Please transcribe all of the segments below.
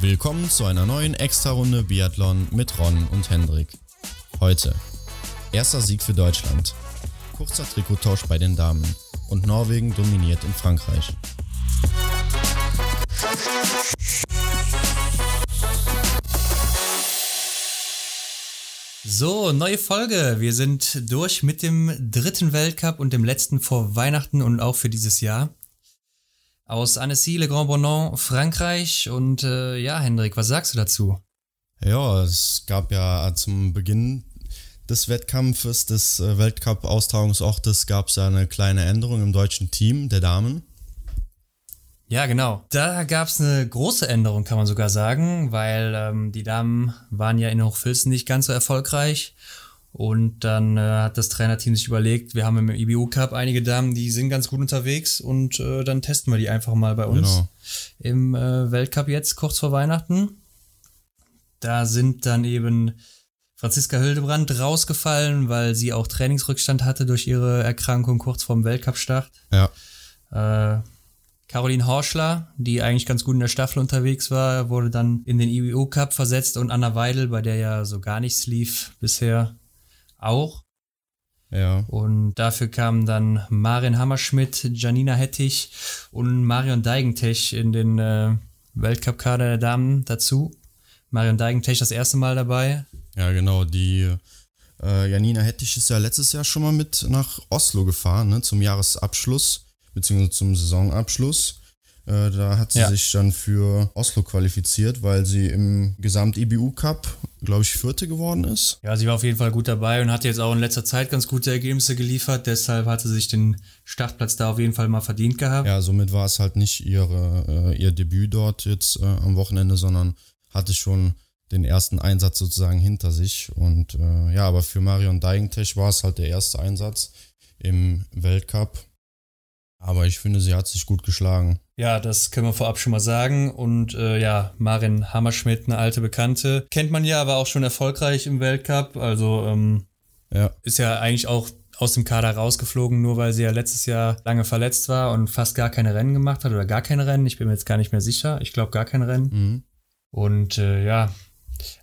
Willkommen zu einer neuen Extra-Runde Biathlon mit Ron und Hendrik. Heute erster Sieg für Deutschland, kurzer Trikottausch bei den Damen und Norwegen dominiert in Frankreich. So, neue Folge. Wir sind durch mit dem dritten Weltcup und dem letzten vor Weihnachten und auch für dieses Jahr. Aus Annecy, Le Grand Bonon, Frankreich. Und äh, ja, Hendrik, was sagst du dazu? Ja, es gab ja zum Beginn des Wettkampfes, des äh, Weltcup-Austragungsortes, gab es ja eine kleine Änderung im deutschen Team der Damen. Ja, genau. Da gab es eine große Änderung, kann man sogar sagen, weil ähm, die Damen waren ja in Hochfilzen nicht ganz so erfolgreich. Und dann äh, hat das Trainerteam sich überlegt, wir haben im IBU Cup einige Damen, die sind ganz gut unterwegs und äh, dann testen wir die einfach mal bei uns genau. im äh, Weltcup jetzt, kurz vor Weihnachten. Da sind dann eben Franziska Hildebrand rausgefallen, weil sie auch Trainingsrückstand hatte durch ihre Erkrankung kurz vorm Weltcup-Start. Ja. Äh, Caroline Horschler, die eigentlich ganz gut in der Staffel unterwegs war, wurde dann in den IBU Cup versetzt und Anna Weidel, bei der ja so gar nichts lief bisher, auch. Ja. Und dafür kamen dann Marin Hammerschmidt, Janina Hettich und Marion Deigentech in den äh, Weltcup-Kader der Damen dazu. Marion Deigentech das erste Mal dabei. Ja, genau. Die äh, Janina Hettich ist ja letztes Jahr schon mal mit nach Oslo gefahren, ne, zum Jahresabschluss beziehungsweise zum Saisonabschluss. Äh, da hat sie ja. sich dann für Oslo qualifiziert, weil sie im Gesamt-IBU-Cup, glaube ich, Vierte geworden ist. Ja, sie war auf jeden Fall gut dabei und hat jetzt auch in letzter Zeit ganz gute Ergebnisse geliefert. Deshalb hatte sie sich den Startplatz da auf jeden Fall mal verdient gehabt. Ja, somit war es halt nicht ihre, äh, ihr Debüt dort jetzt äh, am Wochenende, sondern hatte schon den ersten Einsatz sozusagen hinter sich. Und äh, ja, aber für Marion Deigentech war es halt der erste Einsatz im Weltcup. Aber ich finde, sie hat sich gut geschlagen. Ja, das können wir vorab schon mal sagen. Und äh, ja, Marin Hammerschmidt, eine alte Bekannte, kennt man ja, aber auch schon erfolgreich im Weltcup. Also ähm, ja. ist ja eigentlich auch aus dem Kader rausgeflogen, nur weil sie ja letztes Jahr lange verletzt war und fast gar keine Rennen gemacht hat oder gar keine Rennen. Ich bin mir jetzt gar nicht mehr sicher. Ich glaube gar kein Rennen. Mhm. Und äh, ja,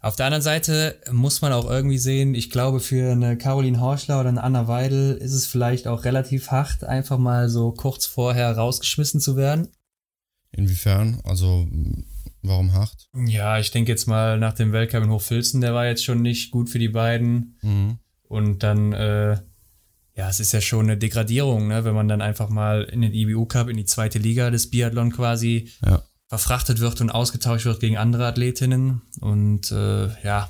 auf der anderen Seite muss man auch irgendwie sehen, ich glaube, für eine Caroline Horschler oder eine Anna Weidel ist es vielleicht auch relativ hart, einfach mal so kurz vorher rausgeschmissen zu werden. Inwiefern? Also, warum hart? Ja, ich denke jetzt mal nach dem Weltcup in Hochfilzen, der war jetzt schon nicht gut für die beiden. Mhm. Und dann, äh, ja, es ist ja schon eine Degradierung, ne, wenn man dann einfach mal in den IBU Cup, in die zweite Liga des Biathlon quasi ja verfrachtet wird und ausgetauscht wird gegen andere Athletinnen. Und äh, ja,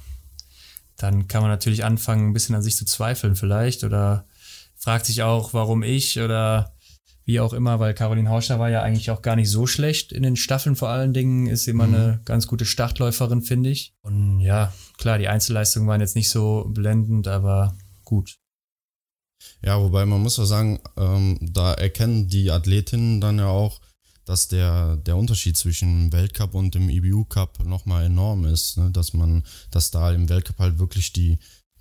dann kann man natürlich anfangen, ein bisschen an sich zu zweifeln vielleicht oder fragt sich auch, warum ich oder wie auch immer, weil Caroline Hauscher war ja eigentlich auch gar nicht so schlecht in den Staffeln vor allen Dingen, ist immer mhm. eine ganz gute Startläuferin, finde ich. Und ja, klar, die Einzelleistungen waren jetzt nicht so blendend, aber gut. Ja, wobei man muss ja sagen, ähm, da erkennen die Athletinnen dann ja auch, dass der, der Unterschied zwischen Weltcup und dem IBU Cup nochmal enorm ist, ne? dass man, dass da im Weltcup halt wirklich die,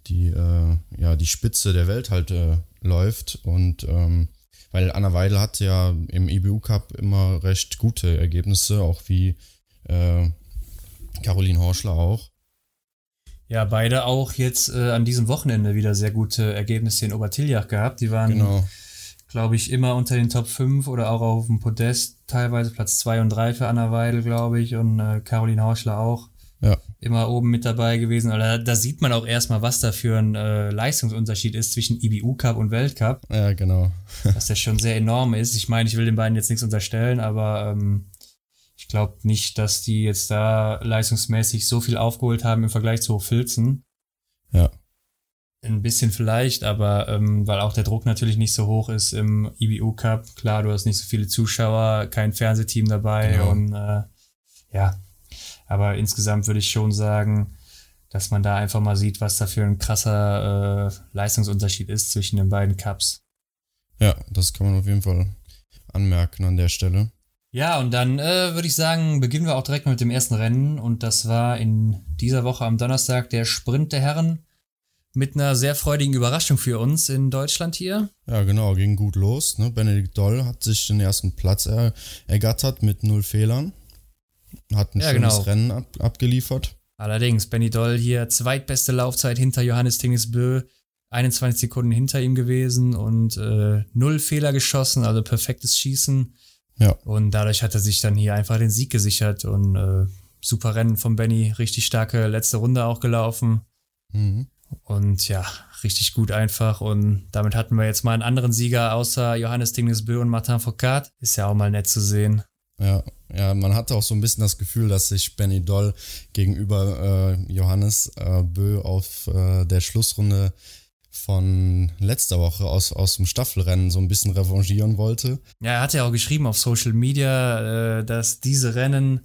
die, äh, ja, die Spitze der Welt halt äh, läuft und ähm, weil Anna Weidel hat ja im IBU Cup immer recht gute Ergebnisse, auch wie äh, Caroline Horschler auch. Ja, beide auch jetzt äh, an diesem Wochenende wieder sehr gute Ergebnisse in Obertiljach gehabt. Die waren genau glaube ich, immer unter den Top 5 oder auch auf dem Podest, teilweise Platz 2 und 3 für Anna Weidel, glaube ich, und äh, Caroline Hauschler auch. Ja. Immer oben mit dabei gewesen. Also, da sieht man auch erstmal, was da für ein äh, Leistungsunterschied ist zwischen IBU Cup und Weltcup. Ja, genau. dass der schon sehr enorm ist. Ich meine, ich will den beiden jetzt nichts unterstellen, aber ähm, ich glaube nicht, dass die jetzt da leistungsmäßig so viel aufgeholt haben im Vergleich zu Hochfilzen. Ja. Ein bisschen vielleicht, aber ähm, weil auch der Druck natürlich nicht so hoch ist im IBU Cup. Klar, du hast nicht so viele Zuschauer, kein Fernsehteam dabei genau. und äh, ja. Aber insgesamt würde ich schon sagen, dass man da einfach mal sieht, was da für ein krasser äh, Leistungsunterschied ist zwischen den beiden Cups. Ja, das kann man auf jeden Fall anmerken an der Stelle. Ja, und dann äh, würde ich sagen, beginnen wir auch direkt mit dem ersten Rennen. Und das war in dieser Woche am Donnerstag der Sprint der Herren mit einer sehr freudigen Überraschung für uns in Deutschland hier. Ja, genau, ging gut los. Ne? Benedikt Doll hat sich den ersten Platz er, ergattert mit null Fehlern. Hat ein ja, schönes genau. Rennen ab, abgeliefert. Allerdings, Benny Doll hier zweitbeste Laufzeit hinter Johannes Tingesbö, 21 Sekunden hinter ihm gewesen und äh, null Fehler geschossen, also perfektes Schießen. Ja. Und dadurch hat er sich dann hier einfach den Sieg gesichert und äh, super Rennen von Benny, richtig starke letzte Runde auch gelaufen. Mhm. Und ja, richtig gut einfach. Und damit hatten wir jetzt mal einen anderen Sieger außer Johannes Tingnesbö und Martin Foucault. Ist ja auch mal nett zu sehen. Ja, ja, man hatte auch so ein bisschen das Gefühl, dass sich Benny Doll gegenüber äh, Johannes äh, Bö auf äh, der Schlussrunde von letzter Woche aus, aus dem Staffelrennen so ein bisschen revanchieren wollte. Ja, er hat ja auch geschrieben auf Social Media, äh, dass diese Rennen,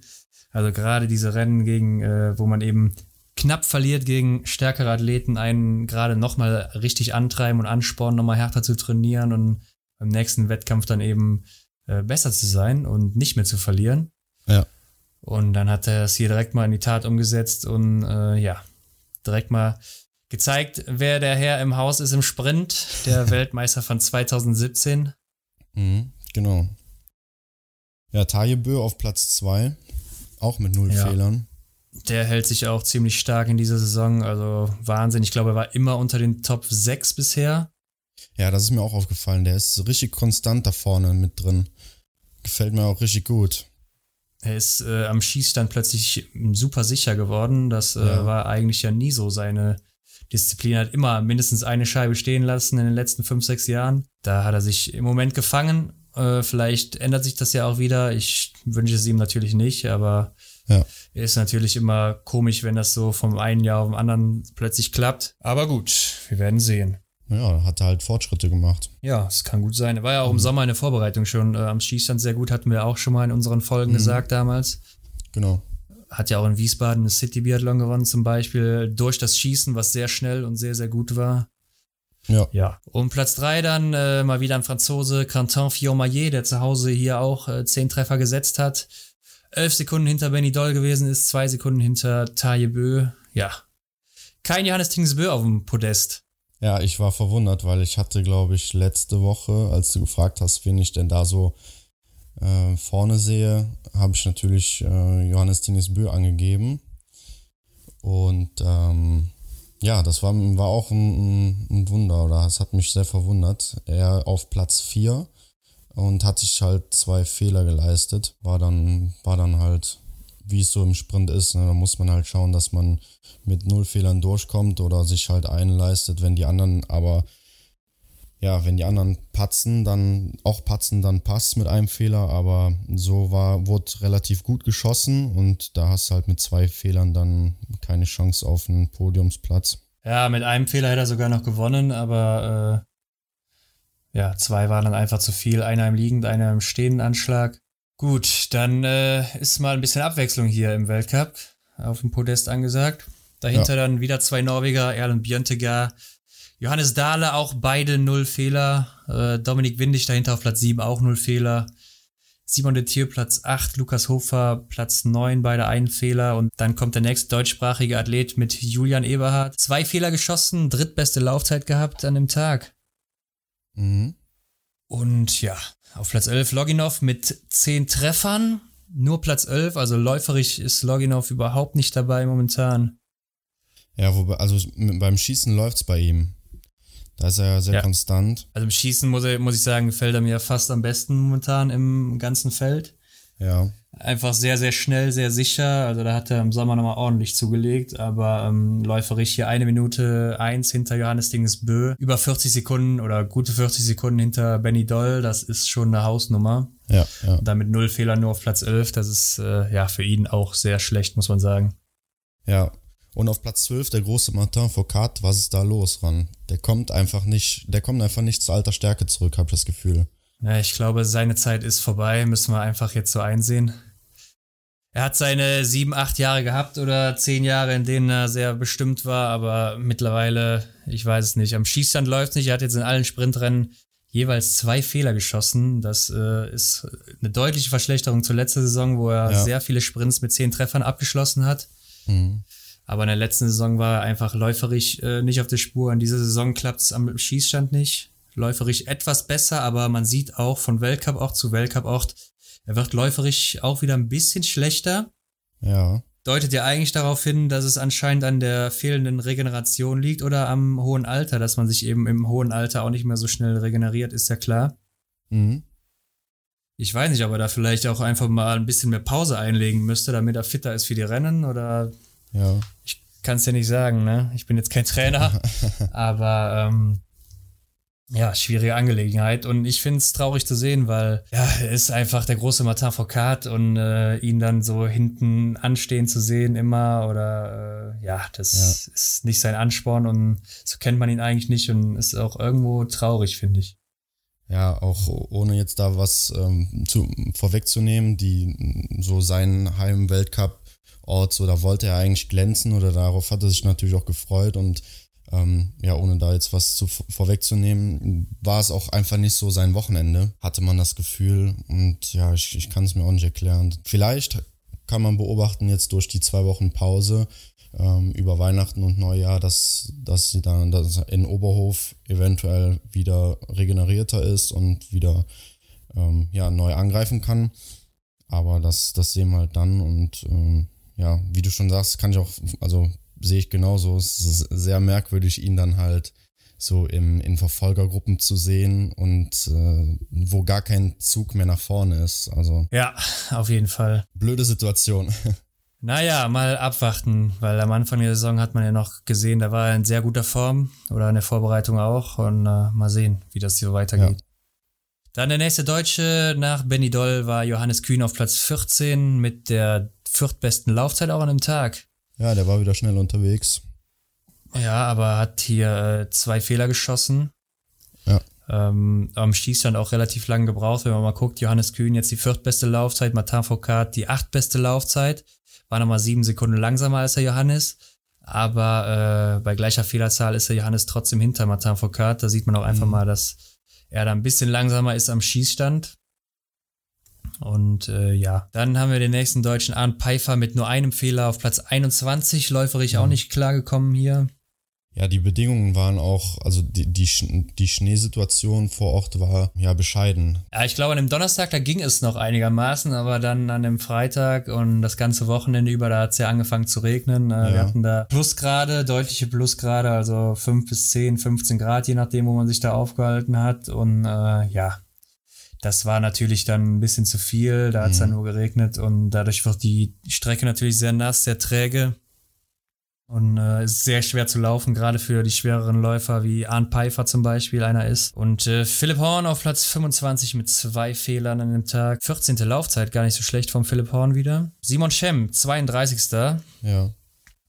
also gerade diese Rennen gegen, äh, wo man eben knapp verliert gegen stärkere Athleten, einen gerade nochmal richtig antreiben und anspornen, nochmal härter zu trainieren und beim nächsten Wettkampf dann eben äh, besser zu sein und nicht mehr zu verlieren. Ja. Und dann hat er es hier direkt mal in die Tat umgesetzt und äh, ja, direkt mal gezeigt, wer der Herr im Haus ist im Sprint, der Weltmeister von 2017. Mhm, genau. Ja, Tajebö auf Platz 2, auch mit null ja. Fehlern. Der hält sich auch ziemlich stark in dieser Saison, also Wahnsinn. Ich glaube, er war immer unter den Top 6 bisher. Ja, das ist mir auch aufgefallen. Der ist richtig konstant da vorne mit drin. Gefällt mir auch richtig gut. Er ist äh, am Schießstand plötzlich super sicher geworden. Das äh, ja. war eigentlich ja nie so seine Disziplin. Hat immer mindestens eine Scheibe stehen lassen in den letzten fünf, sechs Jahren. Da hat er sich im Moment gefangen. Äh, vielleicht ändert sich das ja auch wieder. Ich wünsche es ihm natürlich nicht, aber ja. Ist natürlich immer komisch, wenn das so vom einen Jahr auf dem anderen plötzlich klappt. Aber gut, wir werden sehen. Ja, hat er halt Fortschritte gemacht. Ja, es kann gut sein. War ja auch mhm. im Sommer eine Vorbereitung schon äh, am Schießstand sehr gut, hatten wir auch schon mal in unseren Folgen mhm. gesagt damals. Genau. Hat ja auch in Wiesbaden eine City Biathlon gewonnen zum Beispiel, durch das Schießen, was sehr schnell und sehr, sehr gut war. Ja. Ja. Und Platz drei dann äh, mal wieder ein Franzose, Quentin Fillon-Maillet, der zu Hause hier auch äh, zehn Treffer gesetzt hat elf Sekunden hinter Benny Doll gewesen ist, zwei Sekunden hinter Taje Bö. Ja. Kein Johannes Tingsbö auf dem Podest. Ja, ich war verwundert, weil ich hatte, glaube ich, letzte Woche, als du gefragt hast, wen ich denn da so äh, vorne sehe, habe ich natürlich äh, Johannes Tingsbö angegeben. Und ähm, ja, das war, war auch ein, ein, Wunder oder es hat mich sehr verwundert. Er auf Platz 4 und hat sich halt zwei Fehler geleistet. War dann, war dann halt, wie es so im Sprint ist, ne? da muss man halt schauen, dass man mit null Fehlern durchkommt oder sich halt einleistet, wenn die anderen aber ja, wenn die anderen patzen, dann auch patzen, dann passt mit einem Fehler, aber so war, wurde relativ gut geschossen und da hast du halt mit zwei Fehlern dann keine Chance auf einen Podiumsplatz. Ja, mit einem Fehler hätte er sogar noch gewonnen, aber äh, ja, zwei waren dann einfach zu viel. Einer im liegenden, einer im stehenden Anschlag. Gut, dann äh, ist mal ein bisschen Abwechslung hier im Weltcup auf dem Podest angesagt. Dahinter ja. dann wieder zwei Norweger, Erlen Björntegar, Johannes Dahle, auch beide null Fehler. Äh, Dominik Windig dahinter auf Platz 7, auch null Fehler. Simon de Thier Platz 8, Lukas Hofer Platz 9, beide einen Fehler. Und dann kommt der nächste deutschsprachige Athlet mit Julian Eberhardt. Zwei Fehler geschossen, drittbeste Laufzeit gehabt an dem Tag. Mhm. Und ja, auf Platz 11 Loginov mit 10 Treffern. Nur Platz 11, also läuferisch ist Loginov überhaupt nicht dabei momentan. Ja, wobei, also beim Schießen läuft es bei ihm. Da ist er ja sehr ja. konstant. Also im Schießen muss, er, muss ich sagen, gefällt er mir fast am besten momentan im ganzen Feld. Ja einfach sehr, sehr schnell, sehr sicher. Also da hat er im Sommer nochmal ordentlich zugelegt, aber ähm, läuferisch hier eine Minute eins hinter Johannes Dingesbö, über 40 Sekunden oder gute 40 Sekunden hinter Benny Doll, das ist schon eine Hausnummer. Ja, ja. Und damit null Fehler nur auf Platz 11, das ist äh, ja für ihn auch sehr schlecht, muss man sagen. Ja, und auf Platz 12 der große Martin Foucault, was ist da los, Ran? Der kommt einfach nicht, der kommt einfach nicht zu alter Stärke zurück, habe ich das Gefühl. Ja, ich glaube, seine Zeit ist vorbei, müssen wir einfach jetzt so einsehen. Er hat seine sieben, acht Jahre gehabt oder zehn Jahre, in denen er sehr bestimmt war, aber mittlerweile, ich weiß es nicht. Am Schießstand läuft es nicht. Er hat jetzt in allen Sprintrennen jeweils zwei Fehler geschossen. Das äh, ist eine deutliche Verschlechterung zur letzten Saison, wo er ja. sehr viele Sprints mit zehn Treffern abgeschlossen hat. Mhm. Aber in der letzten Saison war er einfach läuferisch äh, nicht auf der Spur. In dieser Saison klappt es am Schießstand nicht. Läuferisch etwas besser, aber man sieht auch von Weltcup auch zu Weltcup auch, er wird läuferisch auch wieder ein bisschen schlechter. Ja. Deutet ja eigentlich darauf hin, dass es anscheinend an der fehlenden Regeneration liegt oder am hohen Alter, dass man sich eben im hohen Alter auch nicht mehr so schnell regeneriert, ist ja klar. Mhm. Ich weiß nicht, ob er da vielleicht auch einfach mal ein bisschen mehr Pause einlegen müsste, damit er fitter ist für die Rennen oder Ja. ich kann es ja nicht sagen, ne? Ich bin jetzt kein Trainer, aber ähm, ja, schwierige Angelegenheit. Und ich finde es traurig zu sehen, weil ja, er ist einfach der große Martin Foucault und äh, ihn dann so hinten anstehen zu sehen immer oder äh, ja, das Ja. ist nicht sein Ansporn und so kennt man ihn eigentlich nicht und ist auch irgendwo traurig, finde ich. Ja, auch ohne jetzt da was ähm, zu, vorwegzunehmen, die so seinen Heim-Weltcup-Ort, so da wollte er eigentlich glänzen oder darauf hat er sich natürlich auch gefreut und ähm, ja, ohne da jetzt was zu, vorwegzunehmen, war es auch einfach nicht so sein Wochenende, hatte man das Gefühl und ja, ich, ich kann es mir auch nicht erklären. Vielleicht kann man beobachten jetzt durch die zwei Wochen Pause ähm, über Weihnachten und Neujahr, dass, dass sie dann dass in Oberhof eventuell wieder regenerierter ist und wieder ähm, ja, neu angreifen kann. Aber das, das sehen wir halt dann und ähm, ja, wie du schon sagst, kann ich auch, also sehe ich genauso. Es ist sehr merkwürdig, ihn dann halt so im, in Verfolgergruppen zu sehen und äh, wo gar kein Zug mehr nach vorne ist. Also Ja, auf jeden Fall. blöde Situation. Naja, mal abwarten, weil am Anfang der Saison hat man ja noch gesehen, da war er in sehr guter Form oder in der Vorbereitung auch und äh, mal sehen, wie das hier weitergeht. Dann der nächste Deutsche nach Benny Doll war Johannes Kühn auf Platz 14 mit der viertbesten Laufzeit auch an einem Tag. Ja, der war wieder schnell unterwegs. Ja, aber hat hier äh, zwei Fehler geschossen. Ja. Ähm, am Schießstand auch relativ lang gebraucht, wenn man mal guckt. Johannes Kühn jetzt die viertbeste Laufzeit, Martin Foucault die achtbeste Laufzeit. War nochmal sieben Sekunden langsamer als der Johannes. Aber äh, bei gleicher Fehlerzahl ist der Johannes trotzdem hinter Martin Foucault. Da sieht man auch einfach Mhm. mal, dass er da ein bisschen langsamer ist am Schießstand. Und äh, ja, dann haben wir den nächsten deutschen Arndt Pfeiffer mit nur einem Fehler auf Platz 21. Läuferig auch Mhm. nicht klargekommen hier. Ja, die Bedingungen waren auch, also die, die, die Schneesituation vor Ort war ja bescheiden. Ja, ich glaube, an dem Donnerstag, da ging es noch einigermaßen, aber dann an dem Freitag und das ganze Wochenende über, da hat es ja angefangen zu regnen. Äh, Wir Ja. hatten da Plusgrade, deutliche Plusgrade, also 5 bis 10, 15 Grad, je nachdem, wo man sich da aufgehalten hat. Und äh, ja, das war natürlich dann ein bisschen zu viel. Da hat es Mhm. dann nur geregnet und dadurch wird die Strecke natürlich sehr nass, sehr träge. Und äh, ist sehr schwer zu laufen, gerade für die schwereren Läufer, wie Arndt Pfeiffer zum Beispiel einer ist. Und äh, Philipp Horn auf Platz 25 mit zwei Fehlern an dem Tag. 14. Laufzeit, gar nicht so schlecht vom Philipp Horn wieder. Simon Schemm, 32. Ja,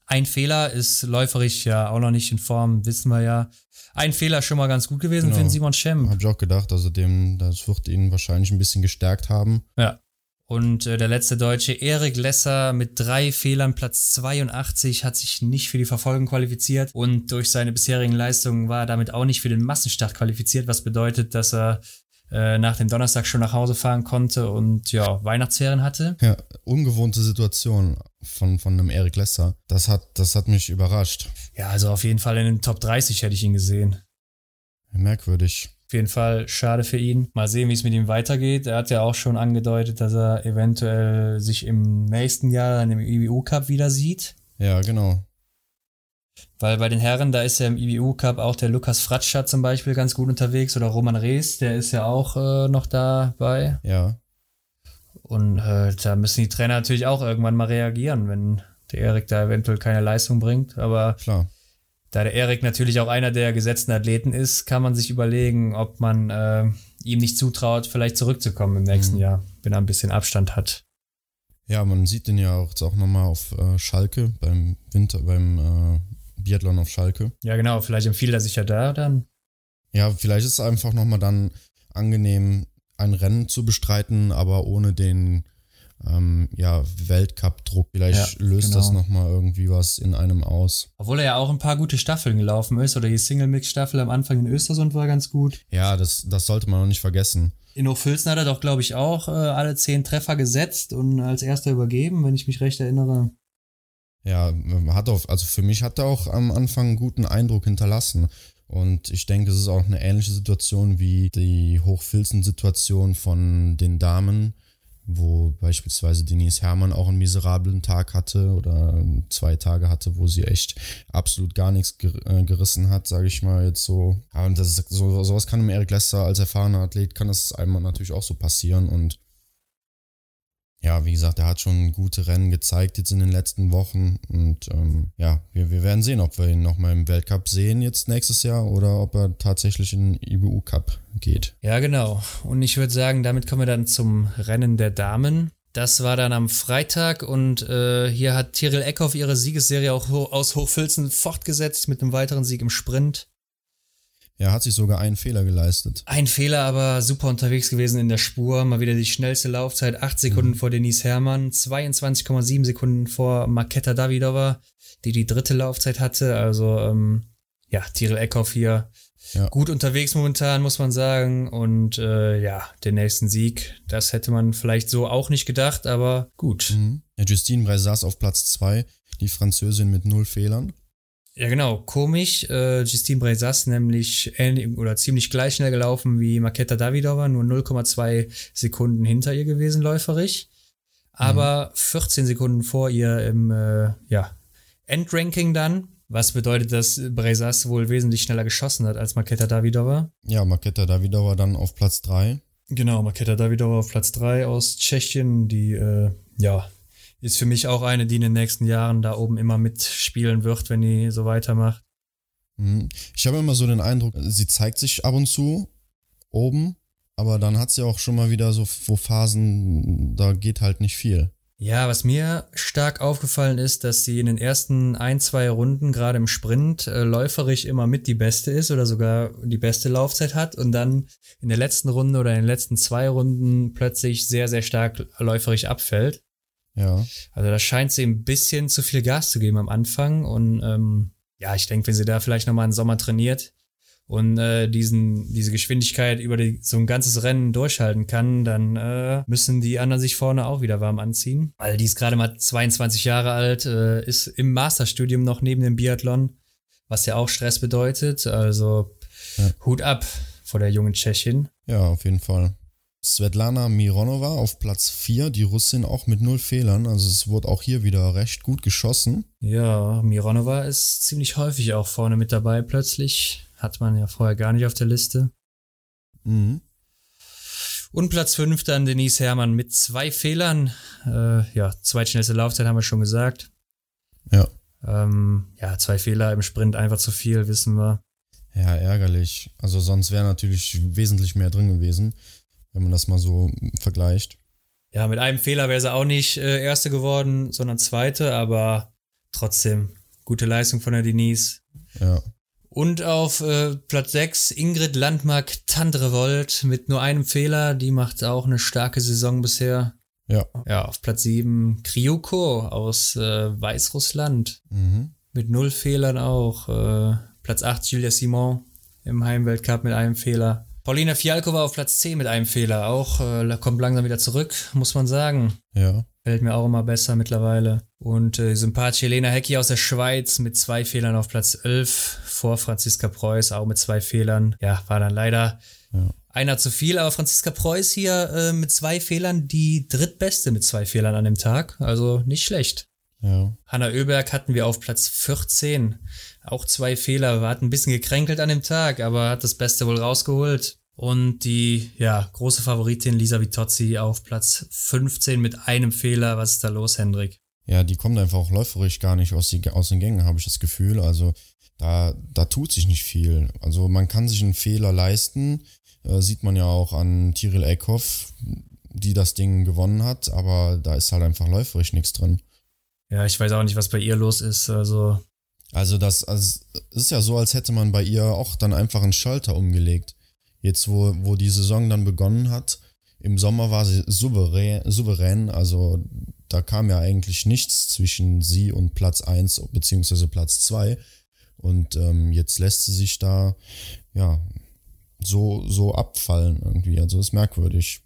Ein Fehler ist läuferisch ja auch noch nicht in Form, wissen wir ja. Ein Fehler schon mal ganz gut gewesen Genau. für den Simon Schemm. habe ich auch gedacht, also dem, das wird ihn wahrscheinlich ein bisschen gestärkt haben. Ja. Und äh, der letzte Deutsche, Erik Lesser, mit drei Fehlern, Platz 82, hat sich nicht für die Verfolgung qualifiziert und durch seine bisherigen Leistungen war er damit auch nicht für den Massenstart qualifiziert, was bedeutet, dass er äh, nach dem Donnerstag schon nach Hause fahren konnte und ja, Weihnachtsferien hatte. Ja, ungewohnte Situation von, von einem Erik Lesser. Das hat, das hat mich überrascht. Ja, also auf jeden Fall in den Top 30 hätte ich ihn gesehen. Merkwürdig. Auf jeden Fall schade für ihn. Mal sehen, wie es mit ihm weitergeht. Er hat ja auch schon angedeutet, dass er eventuell sich im nächsten Jahr dann im IBU Cup wieder sieht. Ja, genau. Weil bei den Herren, da ist ja im IBU Cup auch der Lukas Fratscher zum Beispiel ganz gut unterwegs oder Roman Rees, der ist ja auch äh, noch dabei. Ja, Und äh, da müssen die Trainer natürlich auch irgendwann mal reagieren, wenn der Erik da eventuell keine Leistung bringt. Aber klar. da der Erik natürlich auch einer der gesetzten Athleten ist, kann man sich überlegen, ob man äh, ihm nicht zutraut, vielleicht zurückzukommen im nächsten Mhm. Jahr, wenn er ein bisschen Abstand hat. Ja, man sieht den ja auch jetzt auch nochmal auf äh, Schalke, beim Winter, beim äh, Biathlon auf Schalke. Ja, genau, vielleicht empfiehlt er sich ja da dann. Ja, vielleicht ist es einfach nochmal dann angenehm, ein Rennen zu bestreiten, aber ohne den ähm, ja, Weltcup-Druck. Vielleicht Ja, löst genau. das nochmal irgendwie was in einem aus. Obwohl er ja auch ein paar gute Staffeln gelaufen ist, oder die Single-Mix-Staffel am Anfang in Östersund war ganz gut. Ja, das, das sollte man auch nicht vergessen. In Hochfilzen hat er doch, glaube ich, auch äh, alle zehn Treffer gesetzt und als erster übergeben, wenn ich mich recht erinnere. Ja, hat auf, also für mich hat er auch am Anfang einen guten Eindruck hinterlassen. Und ich denke, es ist auch eine ähnliche Situation wie die Hochfilzen-Situation von den Damen, wo beispielsweise Denise Herrmann auch einen miserablen Tag hatte oder zwei Tage hatte, wo sie echt absolut gar nichts äh, gerissen hat, sage ich mal jetzt so. Und das ist, so, sowas kann im Eric Lester als erfahrener Athlet, kann das einmal natürlich auch so passieren und ja, wie gesagt, er hat schon gute Rennen gezeigt jetzt in den letzten Wochen. Und ähm, ja, wir, wir werden sehen, ob wir ihn nochmal im Weltcup sehen jetzt nächstes Jahr oder ob er tatsächlich in den IBU Cup geht. Ja, genau. Und ich würde sagen, damit kommen wir dann zum Rennen der Damen. Das war dann am Freitag und äh, hier hat Tyrell Eckhoff ihre Siegesserie auch aus Hochfilzen fortgesetzt mit einem weiteren Sieg im Sprint. Er hat sich sogar einen Fehler geleistet. Ein Fehler, aber super unterwegs gewesen in der Spur. Mal wieder die schnellste Laufzeit. 8 Sekunden mhm. vor Denise Herrmann, 22,7 Sekunden vor Maketa Davidova, die die dritte Laufzeit hatte. Also, ähm, ja, Tyrell Eckhoff hier ja. gut unterwegs momentan, muss man sagen. Und äh, ja, den nächsten Sieg, das hätte man vielleicht so auch nicht gedacht, aber gut. Mhm. Ja, Justine Breisas auf Platz 2, die Französin mit null Fehlern. Ja, genau. Komisch. Äh, Justine Breisas nämlich ähnlich oder ziemlich gleich schnell gelaufen wie Maketa Davidova, nur 0,2 Sekunden hinter ihr gewesen, läuferig. Aber mhm. 14 Sekunden vor ihr im äh, ja, Endranking dann. Was bedeutet, dass Breisas wohl wesentlich schneller geschossen hat als Maketa Davidova? Ja, Maketa Davidova dann auf Platz 3. Genau, Maketa Davidova auf Platz 3 aus Tschechien, die äh, ja ist für mich auch eine, die in den nächsten Jahren da oben immer mitspielen wird, wenn die so weitermacht. Mhm. Ich habe immer so den Eindruck, sie zeigt sich ab und zu oben, aber dann hat sie auch schon mal wieder so Phasen, da geht halt nicht viel. Ja, was mir stark aufgefallen ist, dass sie in den ersten ein, zwei Runden, gerade im Sprint, äh, läuferisch immer mit die beste ist oder sogar die beste Laufzeit hat und dann in der letzten Runde oder in den letzten zwei Runden plötzlich sehr, sehr stark läuferisch abfällt. Ja. Also da scheint sie ein bisschen zu viel Gas zu geben am Anfang. Und ähm, ja, ich denke, wenn sie da vielleicht nochmal einen Sommer trainiert und äh, diesen, diese Geschwindigkeit über die, so ein ganzes Rennen durchhalten kann, dann äh, müssen die anderen sich vorne auch wieder warm anziehen. Weil die ist gerade mal 22 Jahre alt, äh, ist im Masterstudium noch neben dem Biathlon, was ja auch Stress bedeutet. Also ja. Hut ab vor der jungen Tschechin. Ja, auf jeden Fall. Svetlana Mironova auf Platz 4, die Russin auch mit null Fehlern. Also es wurde auch hier wieder recht gut geschossen. Ja, Mironova ist ziemlich häufig auch vorne mit dabei plötzlich. Hat man ja vorher gar nicht auf der Liste. Mhm. Und Platz 5 dann Denise Herrmann mit zwei Fehlern. Äh, ja, zweitschnellste Laufzeit haben wir schon gesagt. Ja. Ähm, ja, zwei Fehler im Sprint einfach zu viel, wissen wir. Ja, ärgerlich. Also sonst wäre natürlich wesentlich mehr drin gewesen wenn man das mal so vergleicht. Ja, mit einem Fehler wäre sie auch nicht äh, Erste geworden, sondern Zweite, aber trotzdem gute Leistung von der Denise. Ja. Und auf äh, Platz 6 Ingrid Landmark Tandrevold mit nur einem Fehler. Die macht auch eine starke Saison bisher. Ja. Ja, auf Platz 7 Kryuko aus äh, Weißrussland. Mhm. Mit null Fehlern auch. Äh, Platz 8 Julia Simon im Heimweltcup mit einem Fehler. Paulina Fialkova auf Platz 10 mit einem Fehler. Auch äh, kommt langsam wieder zurück, muss man sagen. Ja. Fällt mir auch immer besser mittlerweile. Und äh, sympathische Helena Hecki aus der Schweiz mit zwei Fehlern auf Platz 11 vor Franziska Preuß, auch mit zwei Fehlern. Ja, war dann leider ja. einer zu viel, aber Franziska Preuß hier äh, mit zwei Fehlern die drittbeste mit zwei Fehlern an dem Tag. Also nicht schlecht. Ja. Hanna Oeberg hatten wir auf Platz 14. Auch zwei Fehler. War ein bisschen gekränkelt an dem Tag, aber hat das Beste wohl rausgeholt. Und die, ja, große Favoritin Lisa Vitozzi auf Platz 15 mit einem Fehler. Was ist da los, Hendrik? Ja, die kommt einfach auch läuferisch gar nicht aus, die, aus den Gängen, habe ich das Gefühl. Also da, da tut sich nicht viel. Also man kann sich einen Fehler leisten. Äh, sieht man ja auch an Tiril Eckhoff, die das Ding gewonnen hat, aber da ist halt einfach läuferisch nichts drin. Ja, ich weiß auch nicht, was bei ihr los ist. Also. Also, das also, ist ja so, als hätte man bei ihr auch dann einfach einen Schalter umgelegt. Jetzt, wo, wo die Saison dann begonnen hat, im Sommer war sie souverän, souverän, also da kam ja eigentlich nichts zwischen sie und Platz 1 beziehungsweise Platz 2. Und ähm, jetzt lässt sie sich da ja so, so abfallen irgendwie. Also ist merkwürdig.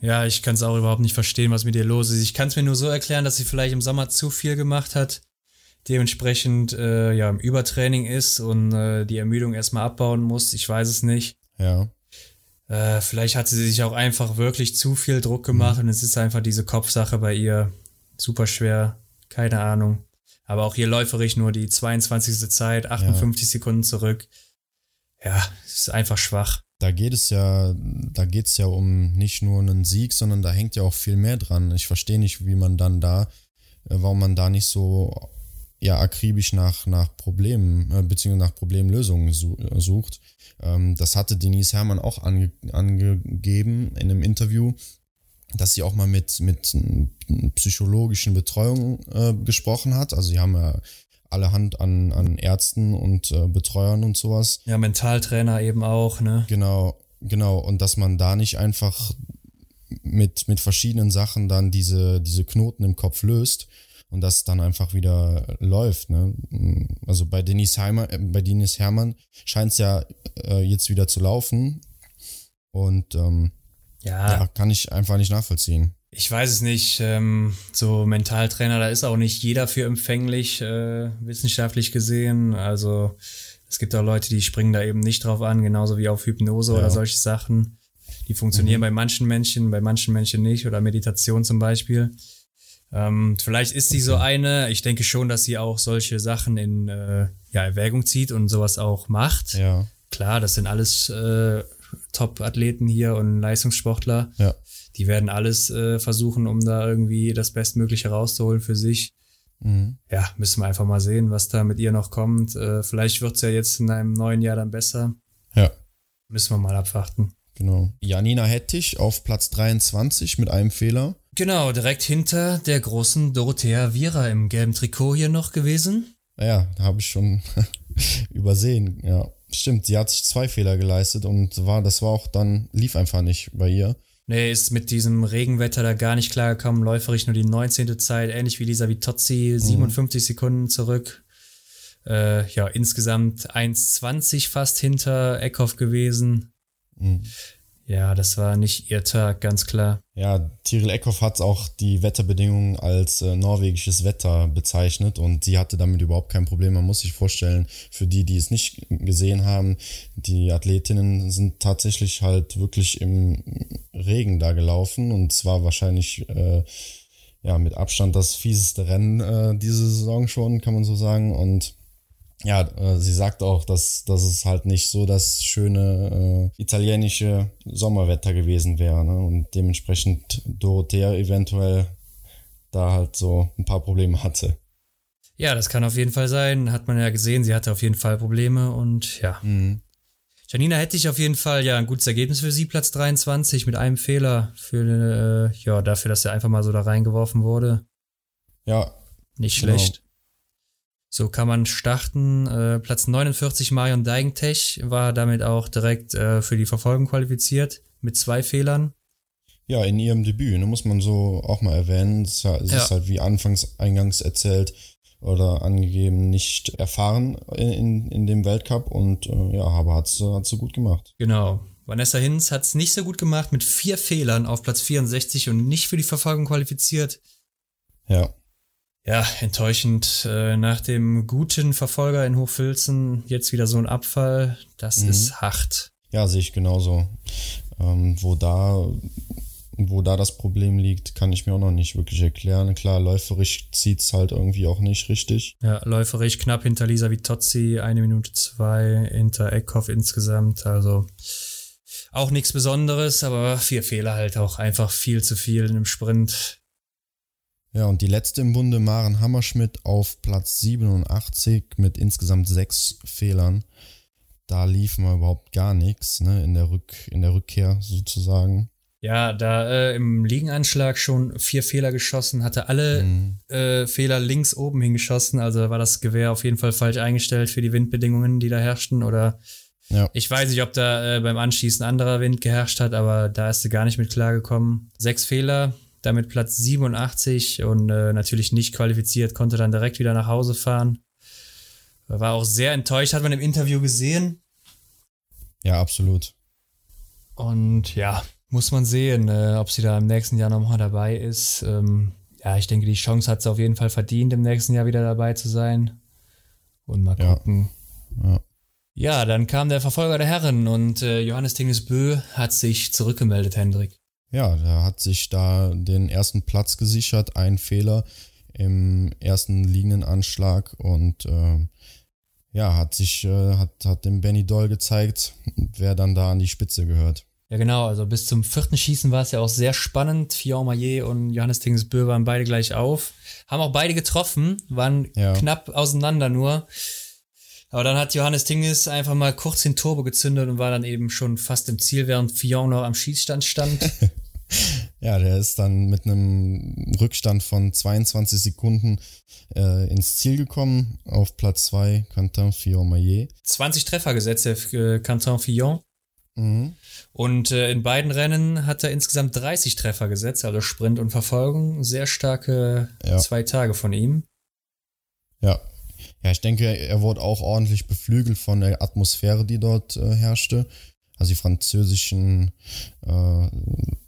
Ja, ich kann es auch überhaupt nicht verstehen, was mit ihr los ist. Ich kann es mir nur so erklären, dass sie vielleicht im Sommer zu viel gemacht hat dementsprechend äh, ja im Übertraining ist und äh, die Ermüdung erstmal abbauen muss. Ich weiß es nicht. Ja. Äh, vielleicht hat sie sich auch einfach wirklich zu viel Druck gemacht mhm. und es ist einfach diese Kopfsache bei ihr super schwer. Keine Ahnung. Aber auch hier läuferig nur die 22. Zeit, 58 ja. Sekunden zurück. Ja, es ist einfach schwach. Da geht es ja, da geht es ja um nicht nur einen Sieg, sondern da hängt ja auch viel mehr dran. Ich verstehe nicht, wie man dann da, äh, warum man da nicht so ja akribisch nach, nach Problemen, äh, beziehungsweise nach Problemlösungen sucht. Ähm, das hatte Denise Herrmann auch ange, angegeben in einem Interview, dass sie auch mal mit, mit psychologischen Betreuung äh, gesprochen hat. Also sie haben ja alle Hand an, an Ärzten und äh, Betreuern und sowas. Ja, Mentaltrainer eben auch, ne? Genau, genau. Und dass man da nicht einfach mit, mit verschiedenen Sachen dann diese, diese Knoten im Kopf löst und das dann einfach wieder läuft. Ne? Also bei Denise, Heimer, äh, bei Denise Hermann scheint es ja äh, jetzt wieder zu laufen. Und ähm, ja. ja, kann ich einfach nicht nachvollziehen. Ich weiß es nicht. Ähm, so Mentaltrainer, da ist auch nicht jeder für empfänglich, äh, wissenschaftlich gesehen. Also es gibt auch Leute, die springen da eben nicht drauf an, genauso wie auf Hypnose ja. oder solche Sachen. Die funktionieren mhm. bei manchen Menschen, bei manchen Menschen nicht oder Meditation zum Beispiel. Ähm, vielleicht ist sie so eine. Ich denke schon, dass sie auch solche Sachen in äh, ja, Erwägung zieht und sowas auch macht. Ja. Klar, das sind alles äh, Top-Athleten hier und Leistungssportler. Ja. Die werden alles äh, versuchen, um da irgendwie das Bestmögliche rauszuholen für sich. Mhm. Ja, müssen wir einfach mal sehen, was da mit ihr noch kommt. Äh, vielleicht wird's ja jetzt in einem neuen Jahr dann besser. Ja. Müssen wir mal abwarten. Genau. Janina Hettich auf Platz 23 mit einem Fehler. Genau, direkt hinter der großen Dorothea Viera im gelben Trikot hier noch gewesen. Ja, da habe ich schon übersehen. Ja, stimmt. Sie hat sich zwei Fehler geleistet und war, das war auch dann, lief einfach nicht bei ihr. Nee, ist mit diesem Regenwetter da gar nicht klargekommen. Läuferig nur die 19. Zeit, ähnlich wie Lisa Vitozzi, 57 mhm. Sekunden zurück. Äh, ja, insgesamt 1,20 fast hinter Eckhoff gewesen. Mhm. Ja, das war nicht ihr Tag, ganz klar. Ja, Tiril Eckhoff hat auch die Wetterbedingungen als äh, norwegisches Wetter bezeichnet und sie hatte damit überhaupt kein Problem. Man muss sich vorstellen, für die, die es nicht gesehen haben, die Athletinnen sind tatsächlich halt wirklich im Regen da gelaufen und zwar wahrscheinlich äh, ja mit Abstand das fieseste Rennen äh, diese Saison schon, kann man so sagen. Und ja, äh, sie sagt auch, dass, dass es halt nicht so das schöne äh, italienische Sommerwetter gewesen wäre. Ne? Und dementsprechend Dorothea eventuell da halt so ein paar Probleme hatte. Ja, das kann auf jeden Fall sein. Hat man ja gesehen, sie hatte auf jeden Fall Probleme und ja. Mhm. Janina hätte ich auf jeden Fall ja ein gutes Ergebnis für sie, Platz 23 mit einem Fehler für äh, ja dafür, dass er einfach mal so da reingeworfen wurde. Ja. Nicht genau. So kann man starten. Äh, Platz 49 Marion Deigentech war damit auch direkt äh, für die Verfolgung qualifiziert mit zwei Fehlern. Ja, in ihrem Debüt, ne, muss man so auch mal erwähnen. Es, es ja. ist halt wie anfangs eingangs erzählt oder angegeben nicht erfahren in, in dem Weltcup und äh, ja, aber hat sie so gut gemacht. Genau. Vanessa Hinz hat es nicht so gut gemacht mit vier Fehlern auf Platz 64 und nicht für die Verfolgung qualifiziert. Ja ja, enttäuschend. Äh, nach dem guten Verfolger in Hochfilzen jetzt wieder so ein Abfall. Das mhm. ist hart. Ja, sehe ich genauso. Ähm, wo da wo da das Problem liegt, kann ich mir auch noch nicht wirklich erklären. Klar, läuferisch zieht es halt irgendwie auch nicht richtig. Ja, läuferisch knapp hinter Lisa Vitozzi, eine Minute zwei, hinter Eckhoff insgesamt. Also auch nichts Besonderes, aber vier Fehler halt auch einfach viel zu viel in einem Sprint. Ja, und die letzte im Bunde, Maren Hammerschmidt, auf Platz 87 mit insgesamt sechs Fehlern. Da lief mal überhaupt gar nichts, ne, in der, Rück, in der Rückkehr sozusagen. Ja, da äh, im Liegenanschlag schon vier Fehler geschossen, hatte alle mhm. äh, Fehler links oben hingeschossen, also war das Gewehr auf jeden Fall falsch eingestellt für die Windbedingungen, die da herrschten. Oder ja. ich weiß nicht, ob da äh, beim Anschießen anderer Wind geherrscht hat, aber da ist sie gar nicht mit klargekommen. Sechs Fehler, damit Platz 87 und äh, natürlich nicht qualifiziert, konnte dann direkt wieder nach Hause fahren. War auch sehr enttäuscht, hat man im Interview gesehen. Ja, absolut. Und ja, muss man sehen, äh, ob sie da im nächsten Jahr nochmal dabei ist. Ähm, ja, ich denke, die Chance hat es auf jeden Fall verdient, im nächsten Jahr wieder dabei zu sein. Und mal gucken. Ja. ja. ja dann kam der Verfolger der Herren und äh, Johannes Tingesbö hat sich zurückgemeldet, Hendrik. Ja, der hat sich da den ersten Platz gesichert, ein Fehler im ersten liegenden Anschlag und äh, ja, hat sich, äh, hat, hat dem Benny Doll gezeigt, wer dann da an die Spitze gehört. Ja, genau. Also bis zum vierten Schießen war es ja auch sehr spannend. Fion Maillet und Johannes Tingsbö waren beide gleich auf. Haben auch beide getroffen, waren ja. knapp auseinander nur. Aber dann hat Johannes Tinges einfach mal kurz den Turbo gezündet und war dann eben schon fast im Ziel, während Fion noch am Schießstand stand. ja, der ist dann mit einem Rückstand von 22 Sekunden äh, ins Ziel gekommen. Auf Platz 2 Quentin Fillon-Maillet. 20 Treffer gesetzt, der äh, Quentin Fillon. Mhm. Und äh, in beiden Rennen hat er insgesamt 30 Treffer gesetzt, also Sprint und Verfolgung. Sehr starke ja. zwei Tage von ihm. Ja. Ja, ich denke, er wurde auch ordentlich beflügelt von der Atmosphäre, die dort äh, herrschte. Also die französischen äh,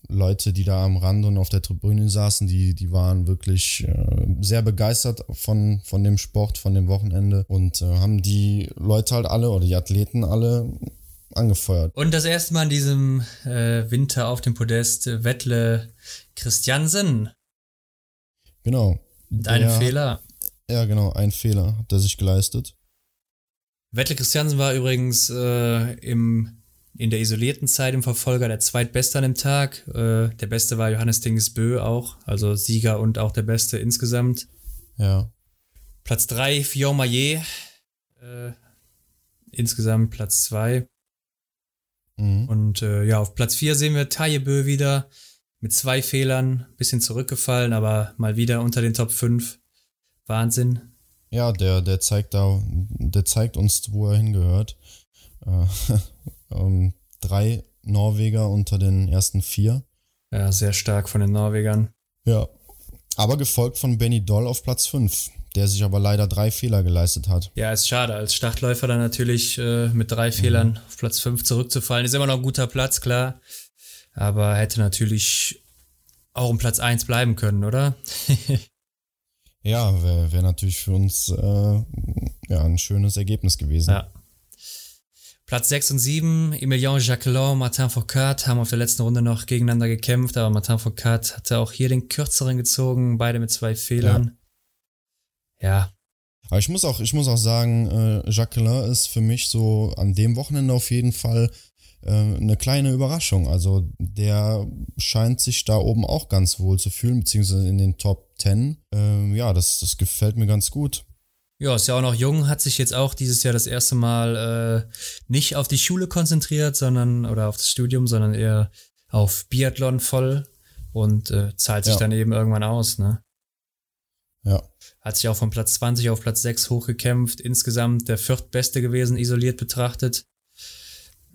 Leute, die da am Rand und auf der Tribüne saßen, die, die waren wirklich äh, sehr begeistert von, von dem Sport, von dem Wochenende und äh, haben die Leute halt alle oder die Athleten alle angefeuert. Und das erste Mal in diesem äh, Winter auf dem Podest äh, Wettle Christiansen. Genau. Dein Fehler. Ja, genau, ein Fehler hat er sich geleistet. Wettle Christiansen war übrigens äh, im, in der isolierten Zeit im Verfolger der zweitbeste an dem Tag. Äh, der beste war Johannes Dingesbö auch, also Sieger und auch der beste insgesamt. Ja. Platz 3, Fion Maillet. Äh, insgesamt Platz 2. Mhm. Und äh, ja, auf Platz 4 sehen wir Tajebö wieder mit zwei Fehlern, bisschen zurückgefallen, aber mal wieder unter den Top 5. Wahnsinn. Ja, der, der zeigt da, der zeigt uns, wo er hingehört. Äh, ähm, drei Norweger unter den ersten vier. Ja, sehr stark von den Norwegern. Ja. Aber gefolgt von Benny Doll auf Platz 5 der sich aber leider drei Fehler geleistet hat. Ja, ist schade. Als Startläufer dann natürlich äh, mit drei mhm. Fehlern auf Platz 5 zurückzufallen. Ist immer noch ein guter Platz, klar. Aber hätte natürlich auch um Platz 1 bleiben können, oder? ja, wäre wär natürlich für uns äh, ja, ein schönes Ergebnis gewesen. Ja. Platz 6 und 7, Emilien Jacquelin, Martin Foucault haben auf der letzten Runde noch gegeneinander gekämpft, aber Martin Foucault hatte auch hier den kürzeren gezogen, beide mit zwei Fehlern. Ja ja. Aber ich muss auch, ich muss auch sagen, äh, Jacqueline ist für mich so an dem Wochenende auf jeden Fall eine kleine Überraschung. Also der scheint sich da oben auch ganz wohl zu fühlen, beziehungsweise in den Top 10. Ähm, ja, das, das gefällt mir ganz gut. Ja, ist ja auch noch jung, hat sich jetzt auch dieses Jahr das erste Mal äh, nicht auf die Schule konzentriert, sondern oder auf das Studium, sondern eher auf Biathlon voll und äh, zahlt sich ja. dann eben irgendwann aus, ne? Ja. Hat sich auch von Platz 20 auf Platz 6 hochgekämpft. Insgesamt der viertbeste gewesen, isoliert betrachtet.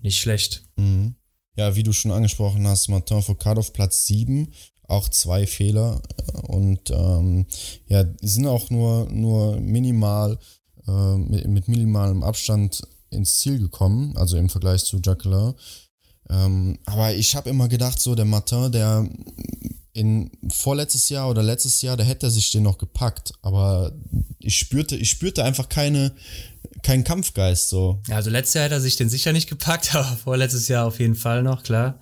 Nicht schlecht. Mhm. Ja, wie du schon angesprochen hast, Martin Foucault auf Platz 7. Auch zwei Fehler. Und ähm, ja, die sind auch nur, nur minimal, äh, mit, mit minimalem Abstand ins Ziel gekommen, also im Vergleich zu Jacqueline. Ähm, aber ich habe immer gedacht, so der Martin, der in vorletztes Jahr oder letztes Jahr, da hätte er sich den noch gepackt, aber ich spürte, ich spürte einfach keine, keinen Kampfgeist so. Ja, also letztes Jahr hätte er sich den sicher nicht gepackt, aber vorletztes Jahr auf jeden Fall noch, klar.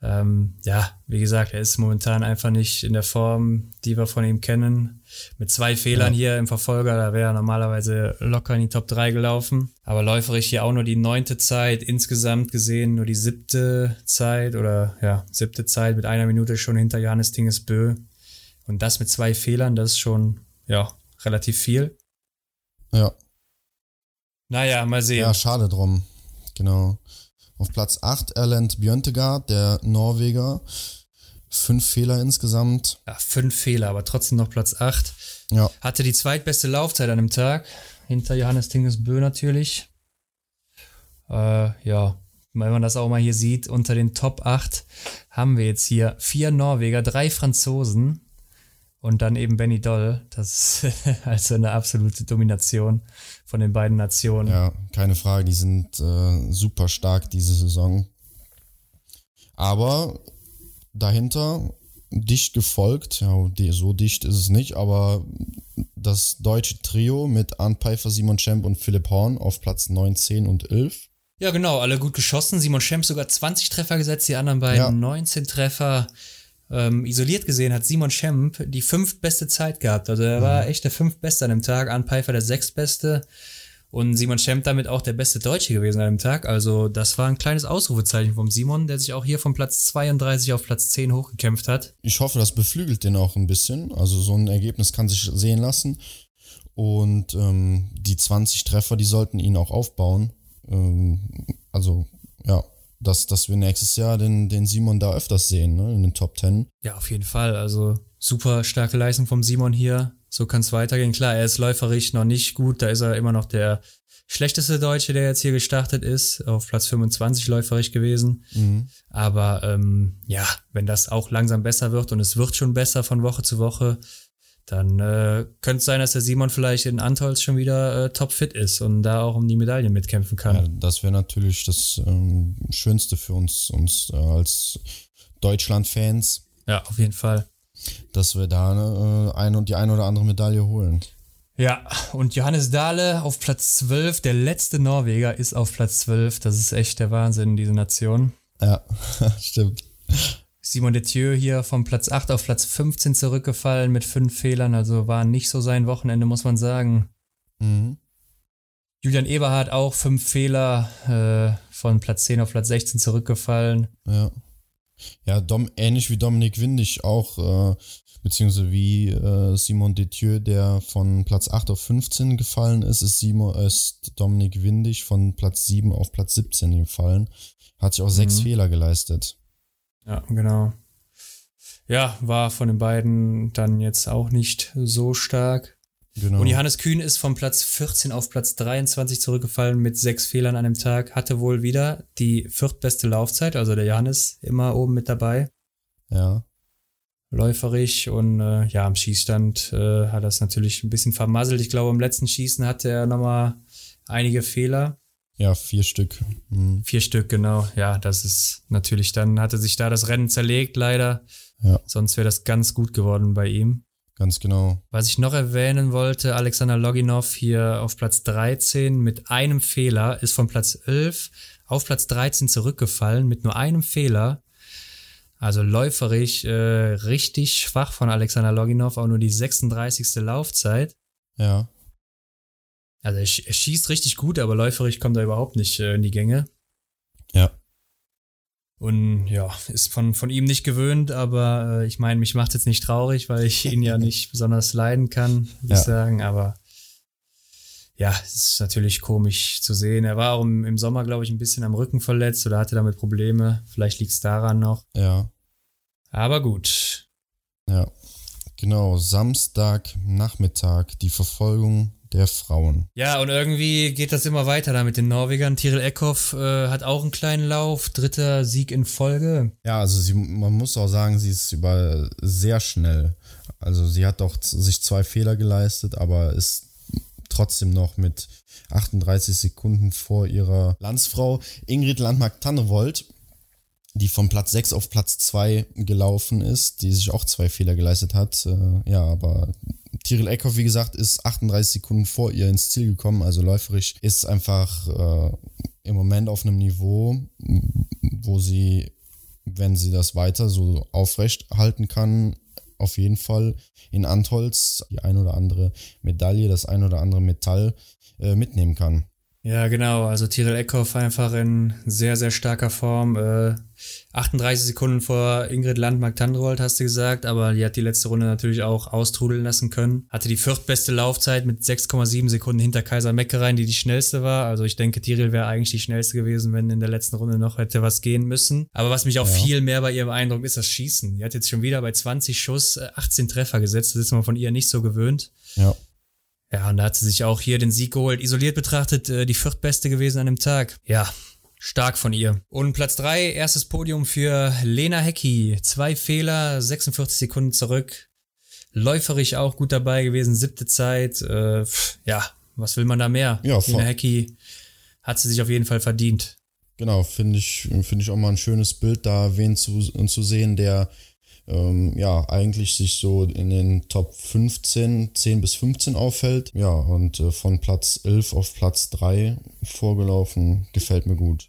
Ähm, ja, wie gesagt, er ist momentan einfach nicht in der Form, die wir von ihm kennen. Mit zwei Fehlern ja. hier im Verfolger, da wäre er normalerweise locker in die Top 3 gelaufen. Aber läuferisch hier auch nur die neunte Zeit, insgesamt gesehen nur die siebte Zeit oder ja, siebte Zeit mit einer Minute schon hinter Johannes Tingesbö. Und das mit zwei Fehlern, das ist schon, ja, relativ viel. Ja. Naja, mal sehen. Ja, schade drum. Genau. Auf Platz 8 Erland Björntegard, der Norweger. Fünf Fehler insgesamt. Ja, fünf Fehler, aber trotzdem noch Platz 8. Ja. Hatte die zweitbeste Laufzeit an dem Tag. Hinter Johannes Tingesbö natürlich. Äh, ja, wenn man das auch mal hier sieht, unter den Top 8 haben wir jetzt hier vier Norweger, drei Franzosen und dann eben Benny Doll. Das ist also eine absolute Domination von den beiden Nationen. Ja, keine Frage, die sind äh, super stark diese Saison. Aber dahinter dicht gefolgt. Ja, so dicht ist es nicht, aber das deutsche Trio mit Arndt Pfeiffer, Simon Schemp und Philipp Horn auf Platz 9, 10 und 11. Ja, genau, alle gut geschossen. Simon Schemp sogar 20 Treffer gesetzt, die anderen beiden ja. 19 Treffer. Ähm, isoliert gesehen hat Simon Schemp die fünftbeste Zeit gehabt. Also er mhm. war echt der fünftbeste an dem Tag, Arndt Pfeiffer der sechstbeste. Und Simon Schemp damit auch der beste Deutsche gewesen an dem Tag. Also das war ein kleines Ausrufezeichen vom Simon, der sich auch hier von Platz 32 auf Platz 10 hochgekämpft hat. Ich hoffe, das beflügelt den auch ein bisschen. Also so ein Ergebnis kann sich sehen lassen. Und ähm, die 20 Treffer, die sollten ihn auch aufbauen. Ähm, also ja, dass, dass wir nächstes Jahr den, den Simon da öfters sehen, ne, in den Top 10. Ja, auf jeden Fall. Also super starke Leistung vom Simon hier so kann es weitergehen. Klar, er ist läuferisch noch nicht gut, da ist er immer noch der schlechteste Deutsche, der jetzt hier gestartet ist, auf Platz 25 läuferisch gewesen. Mhm. Aber ähm, ja, wenn das auch langsam besser wird und es wird schon besser von Woche zu Woche, dann äh, könnte es sein, dass der Simon vielleicht in Antolz schon wieder äh, topfit ist und da auch um die Medaillen mitkämpfen kann. Ja, das wäre natürlich das ähm, Schönste für uns, uns äh, als Deutschland-Fans. Ja, auf jeden Fall dass wir da eine, äh, eine und die eine oder andere Medaille holen. Ja, und Johannes Dahle auf Platz 12, der letzte Norweger ist auf Platz 12. Das ist echt der Wahnsinn, diese Nation. Ja, stimmt. Simon Detieu hier vom Platz 8 auf Platz 15 zurückgefallen mit fünf Fehlern, also war nicht so sein Wochenende, muss man sagen. Mhm. Julian Eberhardt auch fünf Fehler, äh, von Platz 10 auf Platz 16 zurückgefallen. Ja. Ja, Dom, ähnlich wie Dominik Windig auch, äh, beziehungsweise wie äh, Simon Detieu, der von Platz 8 auf 15 gefallen ist, ist, Simon, ist Dominik Windig von Platz 7 auf Platz 17 gefallen. Hat sich auch mhm. sechs Fehler geleistet. Ja, genau. Ja, war von den beiden dann jetzt auch nicht so stark. Genau. Und Johannes Kühn ist vom Platz 14 auf Platz 23 zurückgefallen mit sechs Fehlern an dem Tag. Hatte wohl wieder die viertbeste Laufzeit, also der Johannes immer oben mit dabei. Ja. Läuferig und äh, ja, am Schießstand äh, hat das natürlich ein bisschen vermasselt. Ich glaube, im letzten Schießen hatte er nochmal einige Fehler. Ja, vier Stück. Mhm. Vier Stück, genau. Ja, das ist natürlich, dann hatte sich da das Rennen zerlegt, leider. Ja. Sonst wäre das ganz gut geworden bei ihm. Ganz genau. Was ich noch erwähnen wollte, Alexander Loginov hier auf Platz 13 mit einem Fehler, ist von Platz 11 auf Platz 13 zurückgefallen mit nur einem Fehler. Also läuferig äh, richtig schwach von Alexander Loginov, auch nur die 36. Laufzeit. Ja. Also er, schießt richtig gut, aber läuferig kommt er überhaupt nicht äh, in die Gänge. Ja. Und ja, ist von, von ihm nicht gewöhnt, aber äh, ich meine, mich macht jetzt nicht traurig, weil ich ihn ja nicht besonders leiden kann, würde ja. ich sagen. Aber ja, es ist natürlich komisch zu sehen. Er war auch im, im Sommer, glaube ich, ein bisschen am Rücken verletzt oder hatte damit Probleme. Vielleicht liegt es daran noch. Ja. Aber gut. Ja. Genau, Samstag Nachmittag, die Verfolgung der Frauen. Ja, und irgendwie geht das immer weiter da mit den Norwegern. Tiril Eckhoff äh, hat auch einen kleinen Lauf, dritter Sieg in Folge. Ja, also sie, man muss auch sagen, sie ist über sehr schnell. Also sie hat doch sich zwei Fehler geleistet, aber ist trotzdem noch mit 38 Sekunden vor ihrer Landsfrau Ingrid Landmark-Tannewold die von Platz 6 auf Platz 2 gelaufen ist, die sich auch zwei Fehler geleistet hat. Äh, ja, aber Tyrell Eckhoff, wie gesagt, ist 38 Sekunden vor ihr ins Ziel gekommen. Also läuferisch ist einfach äh, im Moment auf einem Niveau, wo sie, wenn sie das weiter so aufrecht halten kann, auf jeden Fall in Antholz die ein oder andere Medaille, das ein oder andere Metall äh, mitnehmen kann. Ja, genau. Also Tyrell Eckhoff einfach in sehr, sehr starker Form. Äh, 38 Sekunden vor Ingrid Landmark-Tandrold, hast du gesagt, aber die hat die letzte Runde natürlich auch austrudeln lassen können. Hatte die viertbeste Laufzeit mit 6,7 Sekunden hinter Kaiser Meckerein, die die schnellste war. Also ich denke, Tyrell wäre eigentlich die schnellste gewesen, wenn in der letzten Runde noch hätte was gehen müssen. Aber was mich auch ja. viel mehr bei ihr beeindruckt, ist das Schießen. Die hat jetzt schon wieder bei 20 Schuss 18 äh, Treffer gesetzt. Das ist man von ihr nicht so gewöhnt. Ja. Ja, und da hat sie sich auch hier den Sieg geholt. Isoliert betrachtet äh, die viertbeste gewesen an dem Tag. Ja, stark von ihr. Und Platz drei, erstes Podium für Lena Hecki. Zwei Fehler, 46 Sekunden zurück. Läuferig auch gut dabei gewesen, siebte Zeit. Äh, ja, was will man da mehr? Ja, Lena Hecki hat sie sich auf jeden Fall verdient. Genau, finde ich, finde ich auch mal ein schönes Bild da, wen zu, zu sehen, der ähm, ja, eigentlich sich so in den Top 15, 10 bis 15 auffällt. Ja, und äh, von Platz 11 auf Platz 3 vorgelaufen, gefällt mir gut.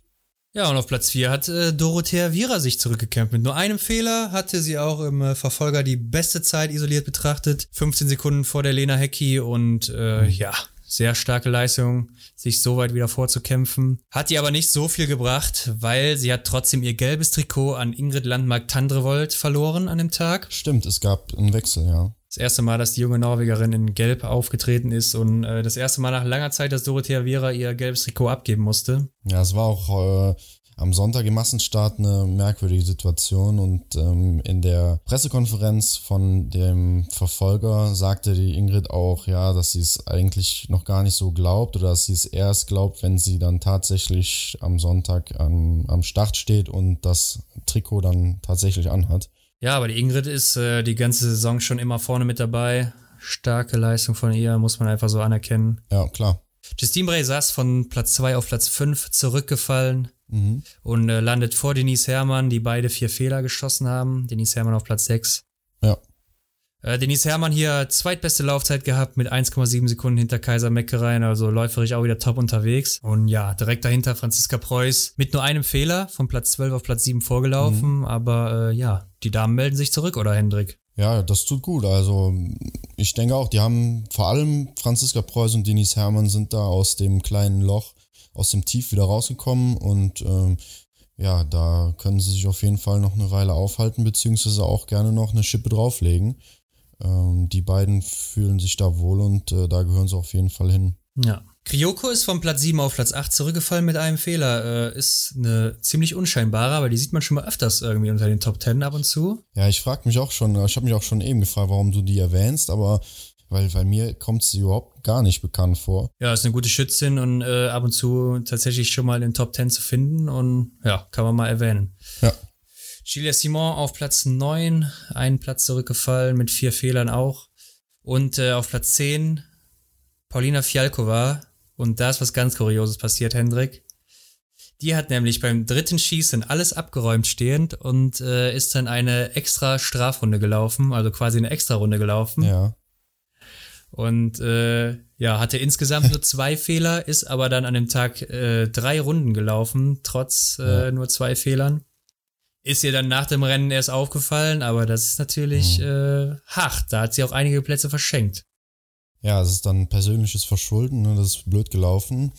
Ja, und auf Platz 4 hat äh, Dorothea Viera sich zurückgekämpft. Mit nur einem Fehler hatte sie auch im äh, Verfolger die beste Zeit isoliert betrachtet. 15 Sekunden vor der Lena Hecki und äh, mhm. ja, sehr starke Leistung, sich so weit wieder vorzukämpfen. Hat ihr aber nicht so viel gebracht, weil sie hat trotzdem ihr gelbes Trikot an Ingrid Landmark-Tandrevold verloren an dem Tag. Stimmt, es gab einen Wechsel, ja. Das erste Mal, dass die junge Norwegerin in Gelb aufgetreten ist und äh, das erste Mal nach langer Zeit, dass Dorothea Viera ihr gelbes Trikot abgeben musste. Ja, es war auch äh, am Sonntag im Massenstart eine merkwürdige Situation und ähm, in der Pressekonferenz von dem Verfolger sagte die Ingrid auch, ja, dass sie es eigentlich noch gar nicht so glaubt oder dass sie es erst glaubt, wenn sie dann tatsächlich am Sonntag am, am Start steht und das Trikot dann tatsächlich anhat. Ja, aber die Ingrid ist äh, die ganze Saison schon immer vorne mit dabei. Starke Leistung von ihr, muss man einfach so anerkennen. Ja, klar. Justine Bray saß von Platz 2 auf Platz 5 zurückgefallen mhm. und äh, landet vor Denise Herrmann, die beide vier Fehler geschossen haben. Denise Herrmann auf Platz 6. Ja. Äh, Denise Herrmann hier zweitbeste Laufzeit gehabt mit 1,7 Sekunden hinter Kaiser Meckereien, also läuferisch auch wieder top unterwegs. Und ja, direkt dahinter Franziska Preuß mit nur einem Fehler von Platz 12 auf Platz 7 vorgelaufen. Mhm. Aber äh, ja, die Damen melden sich zurück, oder Hendrik? Ja, das tut gut. Also ich denke auch, die haben vor allem Franziska Preuß und Denise Herrmann sind da aus dem kleinen Loch aus dem Tief wieder rausgekommen und ähm, ja, da können sie sich auf jeden Fall noch eine Weile aufhalten, beziehungsweise auch gerne noch eine Schippe drauflegen. Ähm, die beiden fühlen sich da wohl und äh, da gehören sie auf jeden Fall hin. Ja. Kryoko ist von Platz 7 auf Platz 8 zurückgefallen mit einem Fehler. Äh, ist eine ziemlich unscheinbare, aber die sieht man schon mal öfters irgendwie unter den Top 10 ab und zu. Ja, ich frage mich auch schon, ich habe mich auch schon eben gefragt, warum du die erwähnst, aber weil, weil mir kommt sie überhaupt gar nicht bekannt vor. Ja, ist eine gute Schützin und äh, ab und zu tatsächlich schon mal in den Top 10 zu finden und ja, kann man mal erwähnen. Ja. Julia Simon auf Platz 9, einen Platz zurückgefallen mit vier Fehlern auch. Und äh, auf Platz 10 Paulina Fialkova. Und da ist was ganz Kurioses passiert, Hendrik. Die hat nämlich beim dritten Schießen alles abgeräumt stehend und äh, ist dann eine extra Strafrunde gelaufen, also quasi eine extra Runde gelaufen. Ja. Und äh, ja, hatte insgesamt nur zwei Fehler, ist aber dann an dem Tag äh, drei Runden gelaufen, trotz äh, ja. nur zwei Fehlern. Ist ihr dann nach dem Rennen erst aufgefallen, aber das ist natürlich mhm. äh, hart. Da hat sie auch einige Plätze verschenkt. Ja, es ist dann persönliches Verschulden, ne? das ist blöd gelaufen.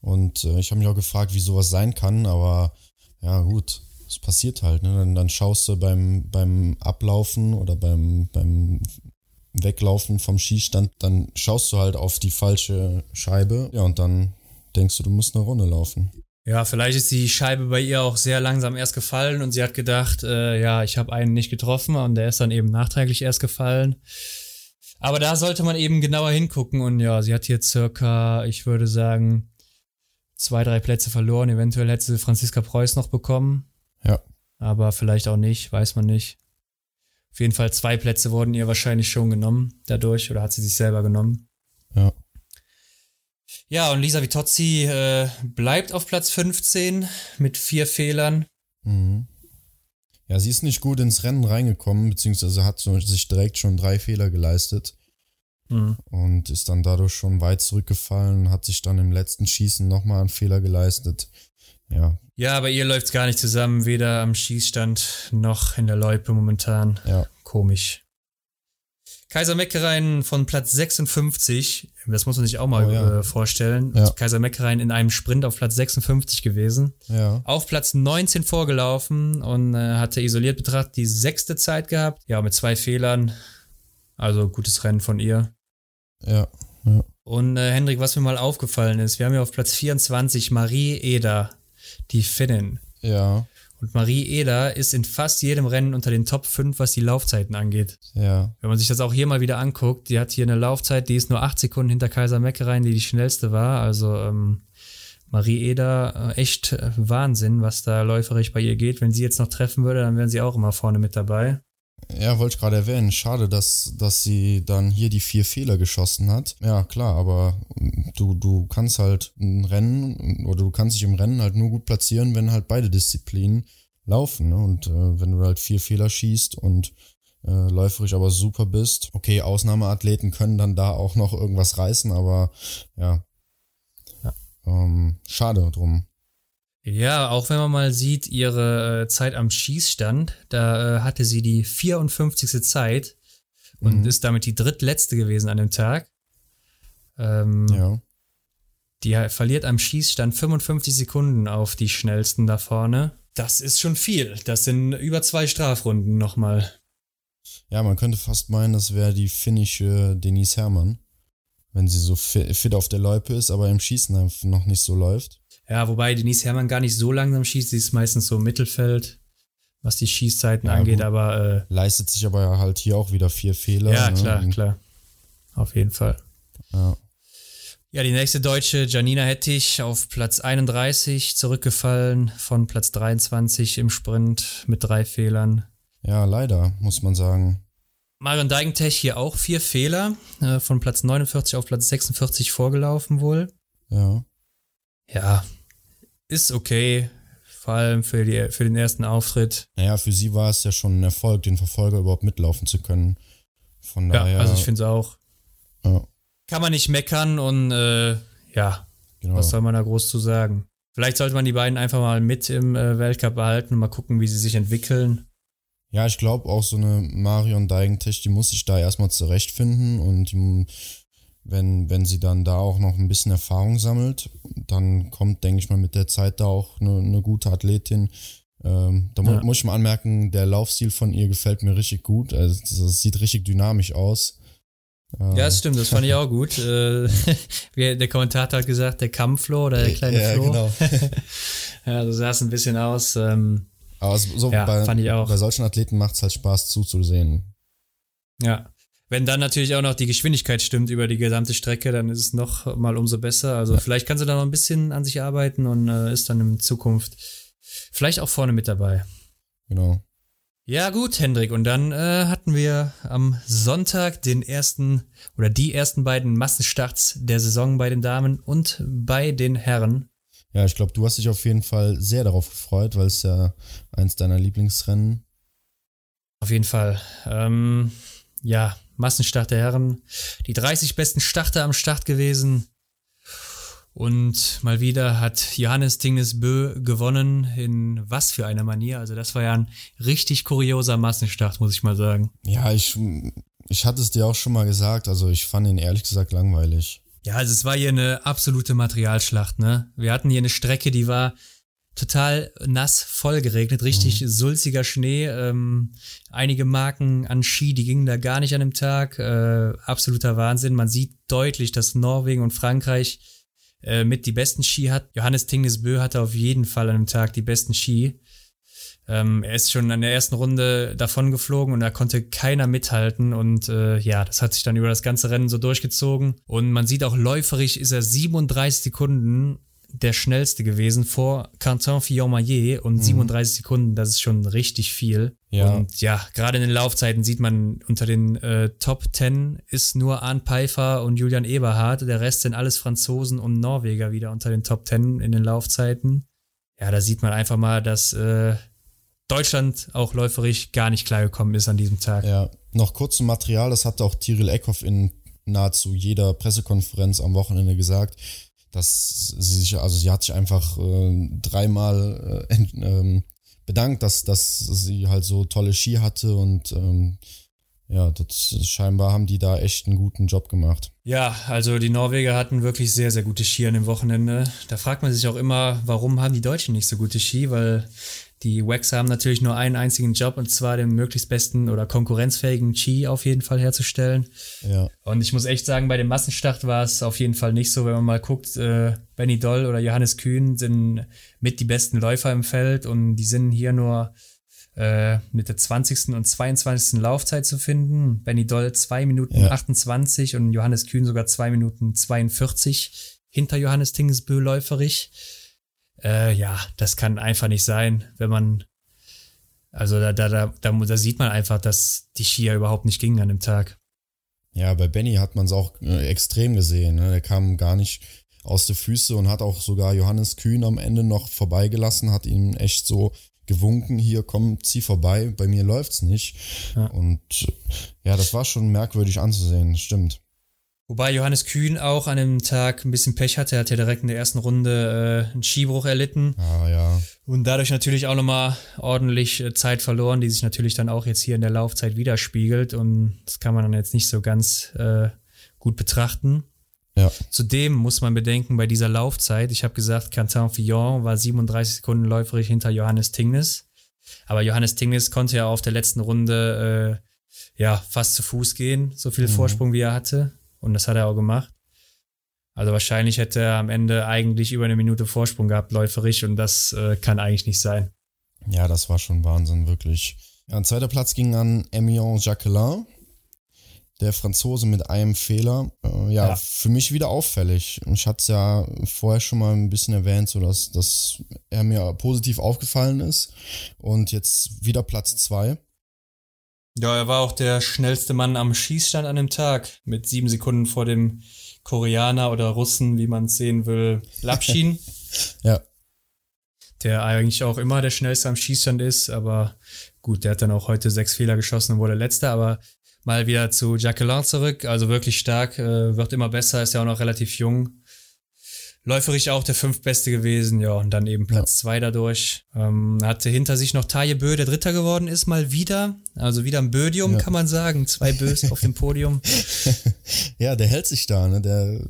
Und äh, ich habe mich auch gefragt, wie sowas sein kann, aber ja, gut, es passiert halt. Ne? Dann, dann schaust du beim, beim Ablaufen oder beim, beim Weglaufen vom Schießstand, dann schaust du halt auf die falsche Scheibe, ja, und dann denkst du, du musst eine Runde laufen. Ja, vielleicht ist die Scheibe bei ihr auch sehr langsam erst gefallen und sie hat gedacht, äh, ja, ich habe einen nicht getroffen und der ist dann eben nachträglich erst gefallen. Aber da sollte man eben genauer hingucken und ja, sie hat hier circa, ich würde sagen, zwei, drei Plätze verloren. Eventuell hätte sie Franziska Preuß noch bekommen. Ja. Aber vielleicht auch nicht, weiß man nicht. Auf jeden Fall zwei Plätze wurden ihr wahrscheinlich schon genommen dadurch oder hat sie sich selber genommen. Ja. Ja, und Lisa Vitozzi äh, bleibt auf Platz 15 mit vier Fehlern. Mhm. Ja, sie ist nicht gut ins Rennen reingekommen, beziehungsweise hat sich direkt schon drei Fehler geleistet. Mhm. Und ist dann dadurch schon weit zurückgefallen, hat sich dann im letzten Schießen nochmal einen Fehler geleistet. Ja. Ja, aber ihr läuft's gar nicht zusammen, weder am Schießstand noch in der Loipe momentan. Ja. Komisch. Kaiser Meckereien von Platz 56, das muss man sich auch mal oh, ja. äh, vorstellen. Ja. Kaiser Meckereien in einem Sprint auf Platz 56 gewesen. Ja. Auf Platz 19 vorgelaufen und äh, hatte isoliert betrachtet die sechste Zeit gehabt. Ja, mit zwei Fehlern. Also gutes Rennen von ihr. Ja. ja. Und äh, Hendrik, was mir mal aufgefallen ist, wir haben ja auf Platz 24 Marie Eder, die Finnin. Ja. Und Marie Eder ist in fast jedem Rennen unter den Top 5, was die Laufzeiten angeht. Ja. Wenn man sich das auch hier mal wieder anguckt, die hat hier eine Laufzeit, die ist nur 8 Sekunden hinter Kaiser Meckereien, die die schnellste war. Also ähm, Marie Eder, äh, echt äh, Wahnsinn, was da läuferisch bei ihr geht. Wenn sie jetzt noch treffen würde, dann wären sie auch immer vorne mit dabei. Ja, wollte ich gerade erwähnen. Schade, dass, dass sie dann hier die vier Fehler geschossen hat. Ja, klar, aber du, du kannst halt ein Rennen oder du kannst dich im Rennen halt nur gut platzieren, wenn halt beide Disziplinen laufen. Ne? Und äh, wenn du halt vier Fehler schießt und äh, läuferisch aber super bist, okay, Ausnahmeathleten können dann da auch noch irgendwas reißen, aber ja, ja. Ähm, schade drum. Ja, auch wenn man mal sieht, ihre äh, Zeit am Schießstand, da äh, hatte sie die 54. Zeit und mhm. ist damit die drittletzte gewesen an dem Tag. Ähm, ja. Die verliert am Schießstand 55 Sekunden auf die schnellsten da vorne. Das ist schon viel. Das sind über zwei Strafrunden nochmal. Ja, man könnte fast meinen, das wäre die finnische Denise Herrmann, wenn sie so fit auf der Loipe ist, aber im Schießen noch nicht so läuft. Ja, wobei Denise Herrmann gar nicht so langsam schießt, sie ist meistens so im Mittelfeld, was die Schießzeiten ja, angeht, gut. aber. Äh, Leistet sich aber halt hier auch wieder vier Fehler. Ja, ne? klar, klar. Auf jeden Fall. Ja. Ja, die nächste Deutsche, Janina Hettich, auf Platz 31 zurückgefallen von Platz 23 im Sprint mit drei Fehlern. Ja, leider, muss man sagen. Marion Deigentech hier auch vier Fehler, äh, von Platz 49 auf Platz 46 vorgelaufen wohl. Ja. Ja, ist okay, vor allem für, die, für den ersten Auftritt. Naja, für sie war es ja schon ein Erfolg, den Verfolger überhaupt mitlaufen zu können. Von daher. Ja, also ich finde es auch. Ja. Kann man nicht meckern und äh, ja, genau. was soll man da groß zu sagen? Vielleicht sollte man die beiden einfach mal mit im äh, Weltcup behalten und mal gucken, wie sie sich entwickeln. Ja, ich glaube auch so eine Marion Deigentech, die muss sich da erstmal zurechtfinden und die, wenn, wenn sie dann da auch noch ein bisschen Erfahrung sammelt, dann kommt, denke ich mal, mit der Zeit da auch eine, eine gute Athletin. Ähm, da ja. muss ich mal anmerken, der Laufstil von ihr gefällt mir richtig gut. Also, das sieht richtig dynamisch aus. Ja, das stimmt, das fand ich auch gut. Äh, der Kommentator hat gesagt, der Kampfflo oder der kleine ja, Flo. Genau. ja, so sah es ein bisschen aus. Ähm, Aber so ja, bei, fand ich auch. bei solchen Athleten macht es halt Spaß zuzusehen. Ja, wenn dann natürlich auch noch die Geschwindigkeit stimmt über die gesamte Strecke, dann ist es noch mal umso besser. Also vielleicht kann sie da noch ein bisschen an sich arbeiten und äh, ist dann in Zukunft vielleicht auch vorne mit dabei. Genau. Ja gut, Hendrik. Und dann äh, hatten wir am Sonntag den ersten oder die ersten beiden Massenstarts der Saison bei den Damen und bei den Herren. Ja, ich glaube, du hast dich auf jeden Fall sehr darauf gefreut, weil es ja eins deiner Lieblingsrennen. Auf jeden Fall. Ähm, ja, Massenstart der Herren. Die 30 besten Starter am Start gewesen. Und mal wieder hat Johannes Tingnes Bö gewonnen. In was für einer Manier. Also das war ja ein richtig kurioser Massenstart, muss ich mal sagen. Ja, ich, ich hatte es dir auch schon mal gesagt. Also ich fand ihn ehrlich gesagt langweilig. Ja, also es war hier eine absolute Materialschlacht, ne? Wir hatten hier eine Strecke, die war total nass, voll geregnet, richtig mhm. sulziger Schnee. Ähm, einige Marken an Ski, die gingen da gar nicht an dem Tag. Äh, absoluter Wahnsinn. Man sieht deutlich, dass Norwegen und Frankreich äh, mit die besten Ski hat. Johannes Tingnesbö hatte auf jeden Fall an dem Tag die besten Ski. Ähm, er ist schon an der ersten Runde davon geflogen und da konnte keiner mithalten und äh, ja, das hat sich dann über das ganze Rennen so durchgezogen und man sieht auch läuferisch ist er 37 Sekunden der schnellste gewesen vor Quentin Fillon-Maillet und mhm. 37 Sekunden, das ist schon richtig viel. Ja. Und ja, gerade in den Laufzeiten sieht man unter den äh, Top 10 ist nur Arne Pfeiffer und Julian Eberhardt, der Rest sind alles Franzosen und Norweger wieder unter den Top 10 in den Laufzeiten. Ja, da sieht man einfach mal, dass äh, Deutschland auch läuferisch gar nicht klargekommen ist an diesem Tag. Ja, noch kurz zum Material, das hat auch Tyrell Eckhoff in nahezu jeder Pressekonferenz am Wochenende gesagt dass sie sich, also sie hat sich einfach äh, dreimal äh, ähm, bedankt, dass, dass sie halt so tolle Ski hatte und ähm, ja, das, scheinbar haben die da echt einen guten Job gemacht. Ja, also die Norweger hatten wirklich sehr, sehr gute Ski an dem Wochenende. Da fragt man sich auch immer, warum haben die Deutschen nicht so gute Ski, weil die Wax haben natürlich nur einen einzigen Job und zwar den möglichst besten oder konkurrenzfähigen Ski auf jeden Fall herzustellen. Ja. Und ich muss echt sagen, bei dem Massenstart war es auf jeden Fall nicht so, wenn man mal guckt, äh, Benny Doll oder Johannes Kühn sind mit die besten Läufer im Feld und die sind hier nur äh, mit der 20. und 22. Laufzeit zu finden. Benny Doll 2 Minuten ja. 28 und Johannes Kühn sogar 2 Minuten 42 hinter Johannes Tingesbö läuferig. Äh, ja, das kann einfach nicht sein, wenn man. Also da, da, da, da, da sieht man einfach, dass die Skier überhaupt nicht gingen an dem Tag. Ja, bei Benny hat man es auch äh, extrem gesehen. Ne? Der kam gar nicht aus der Füße und hat auch sogar Johannes Kühn am Ende noch vorbeigelassen, hat ihm echt so gewunken, hier komm, zieh vorbei, bei mir läuft's nicht. Ja. Und ja, das war schon merkwürdig anzusehen, stimmt. Wobei Johannes Kühn auch an dem Tag ein bisschen Pech hatte. Er hat ja direkt in der ersten Runde äh, einen Skibruch erlitten. Ah, ja. Und dadurch natürlich auch nochmal ordentlich äh, Zeit verloren, die sich natürlich dann auch jetzt hier in der Laufzeit widerspiegelt. Und das kann man dann jetzt nicht so ganz äh, gut betrachten. Ja. Zudem muss man bedenken, bei dieser Laufzeit, ich habe gesagt, Quentin Fillon war 37 Sekunden läuferig hinter Johannes Tingnes. Aber Johannes Tingnes konnte ja auf der letzten Runde äh, ja fast zu Fuß gehen, so viel mhm. Vorsprung wie er hatte. Und das hat er auch gemacht. Also wahrscheinlich hätte er am Ende eigentlich über eine Minute Vorsprung gehabt, läuferisch, und das äh, kann eigentlich nicht sein. Ja, das war schon Wahnsinn, wirklich. Ein zweiter Platz ging an Emion Jacquelin, der Franzose mit einem Fehler. Äh, ja, ja, für mich wieder auffällig. Ich hatte es ja vorher schon mal ein bisschen erwähnt, so dass, dass er mir positiv aufgefallen ist. Und jetzt wieder Platz zwei. Ja, er war auch der schnellste Mann am Schießstand an dem Tag, mit sieben Sekunden vor dem Koreaner oder Russen, wie man es sehen will, Lapschin. ja. Der eigentlich auch immer der schnellste am Schießstand ist, aber gut, der hat dann auch heute sechs Fehler geschossen und wurde letzter, aber mal wieder zu Jacqueline zurück, also wirklich stark, äh, wird immer besser, ist ja auch noch relativ jung läuferisch auch der fünftbeste gewesen, ja, und dann eben Platz ja. zwei dadurch. Ähm, hatte hinter sich noch Taje Bö, der Dritter geworden ist, mal wieder. Also wieder ein Bödium, ja. kann man sagen. Zwei Bös auf dem Podium. Ja, der hält sich da, ne? Der,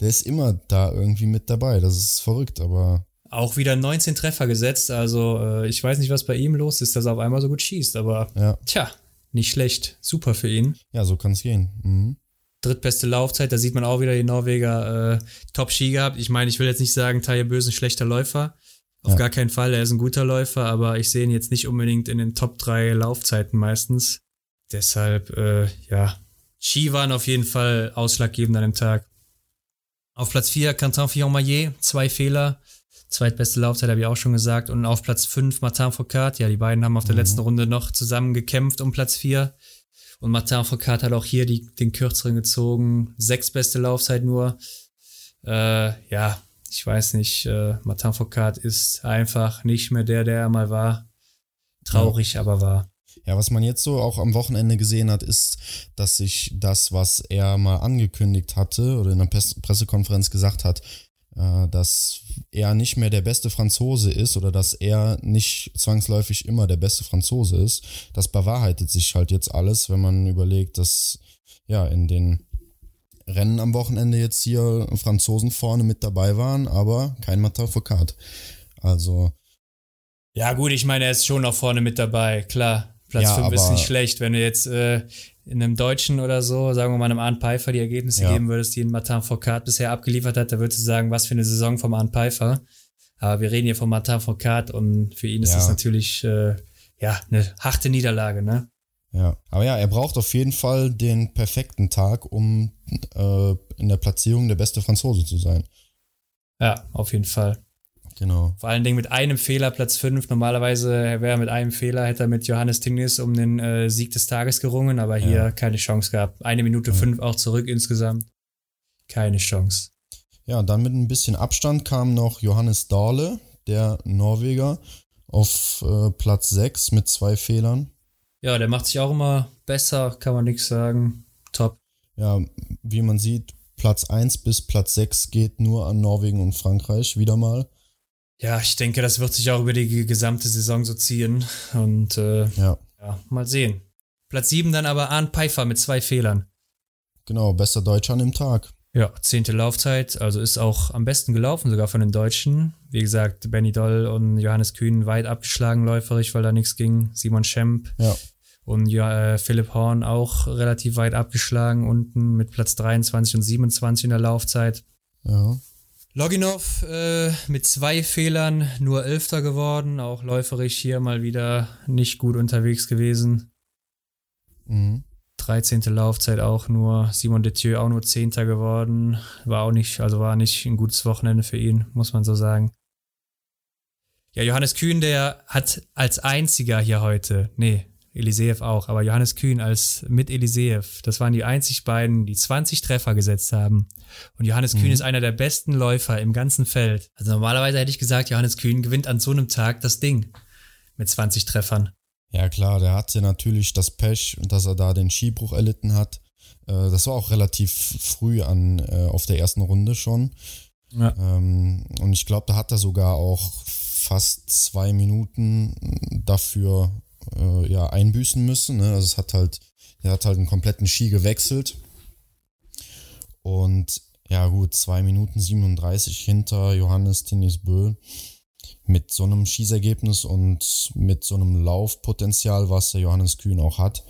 der ist immer da irgendwie mit dabei. Das ist verrückt, aber. Auch wieder 19 Treffer gesetzt. Also, äh, ich weiß nicht, was bei ihm los ist, dass er auf einmal so gut schießt, aber ja. tja, nicht schlecht. Super für ihn. Ja, so kann es gehen. Mhm drittbeste Laufzeit. Da sieht man auch wieder die Norweger äh, Top-Ski gehabt. Ich meine, ich will jetzt nicht sagen, Taje Böse ein schlechter Läufer. Auf ja. gar keinen Fall, er ist ein guter Läufer, aber ich sehe ihn jetzt nicht unbedingt in den Top 3 Laufzeiten meistens. Deshalb, äh, ja, Ski waren auf jeden Fall ausschlaggebend an dem Tag. Auf Platz 4 Quentin Fillon-Maillet, zwei Fehler. Zweitbeste Laufzeit habe ich auch schon gesagt. Und auf Platz 5 Martin Foucault. Ja, die beiden haben auf der mhm. letzten Runde noch zusammen gekämpft um Platz 4. Und Martin Foucault hat auch hier die, den kürzeren gezogen. Sechs beste Laufzeit nur. Äh, ja, ich weiß nicht. Äh, Martin Foucault ist einfach nicht mehr der, der er mal war. Traurig, ja. aber wahr. Ja, was man jetzt so auch am Wochenende gesehen hat, ist, dass sich das, was er mal angekündigt hatte oder in einer Pressekonferenz gesagt hat, dass er nicht mehr der beste Franzose ist oder dass er nicht zwangsläufig immer der beste Franzose ist. Das bewahrheitet sich halt jetzt alles, wenn man überlegt, dass ja in den Rennen am Wochenende jetzt hier Franzosen vorne mit dabei waren, aber kein Martin Foucault. Also. Ja, gut, ich meine, er ist schon noch vorne mit dabei, klar. Platz ja, 5 ist nicht schlecht. Wenn du jetzt äh, in einem Deutschen oder so, sagen wir mal einem Arndt Pfeiffer, die Ergebnisse ja. geben würdest, die ein Martin Foucault bisher abgeliefert hat, da würdest du sagen, was für eine Saison vom Arndt Pfeiffer. Aber wir reden hier von Martin Foucault und für ihn ist ja. das natürlich äh, ja eine harte Niederlage, ne? Ja, aber ja, er braucht auf jeden Fall den perfekten Tag, um äh, in der Platzierung der beste Franzose zu sein. Ja, auf jeden Fall. Genau. Vor allen Dingen mit einem Fehler Platz 5. Normalerweise wäre er mit einem Fehler, hätte er mit Johannes Tingnis um den äh, Sieg des Tages gerungen, aber hier ja. keine Chance gehabt. Eine Minute fünf auch zurück insgesamt. Keine Chance. Ja, dann mit ein bisschen Abstand kam noch Johannes Dahle, der Norweger, auf äh, Platz 6 mit zwei Fehlern. Ja, der macht sich auch immer besser, kann man nichts sagen. Top. Ja, wie man sieht, Platz 1 bis Platz 6 geht nur an Norwegen und Frankreich, wieder mal. Ja, ich denke, das wird sich auch über die gesamte Saison so ziehen. Und äh, ja. ja, mal sehen. Platz 7 dann aber Arndt Pfeiffer mit zwei Fehlern. Genau, bester Deutscher an dem Tag. Ja, zehnte Laufzeit, also ist auch am besten gelaufen, sogar von den Deutschen. Wie gesagt, Benny Doll und Johannes Kühn weit abgeschlagen läuferig, weil da nichts ging. Simon Schemp ja. und ja, äh, Philipp Horn auch relativ weit abgeschlagen, unten mit Platz 23 und 27 in der Laufzeit. Ja. Loginov äh, mit zwei Fehlern nur Elfter geworden, auch läuferisch hier mal wieder nicht gut unterwegs gewesen. Mhm. 13. Laufzeit auch nur, Simon Detieu auch nur Zehnter geworden, war auch nicht, also war nicht ein gutes Wochenende für ihn, muss man so sagen. Ja, Johannes Kühn, der hat als einziger hier heute, nee, Eliseev auch, aber Johannes Kühn als mit Eliseev, das waren die einzig beiden, die 20 Treffer gesetzt haben. Und Johannes mhm. Kühn ist einer der besten Läufer im ganzen Feld. Also normalerweise hätte ich gesagt, Johannes Kühn gewinnt an so einem Tag das Ding. mit 20 Treffern. Ja, klar, der hatte natürlich das Pech, dass er da den Skibruch erlitten hat. Äh, das war auch relativ früh an äh, auf der ersten Runde schon. Ja. Ähm, und ich glaube, da hat er sogar auch fast zwei Minuten dafür äh, ja, einbüßen müssen. Ne? Also es hat halt, er hat halt einen kompletten Ski gewechselt. Und ja, gut, zwei Minuten 37 hinter Johannes Tinis Bö mit so einem Schießergebnis und mit so einem Laufpotenzial, was der Johannes Kühn auch hat.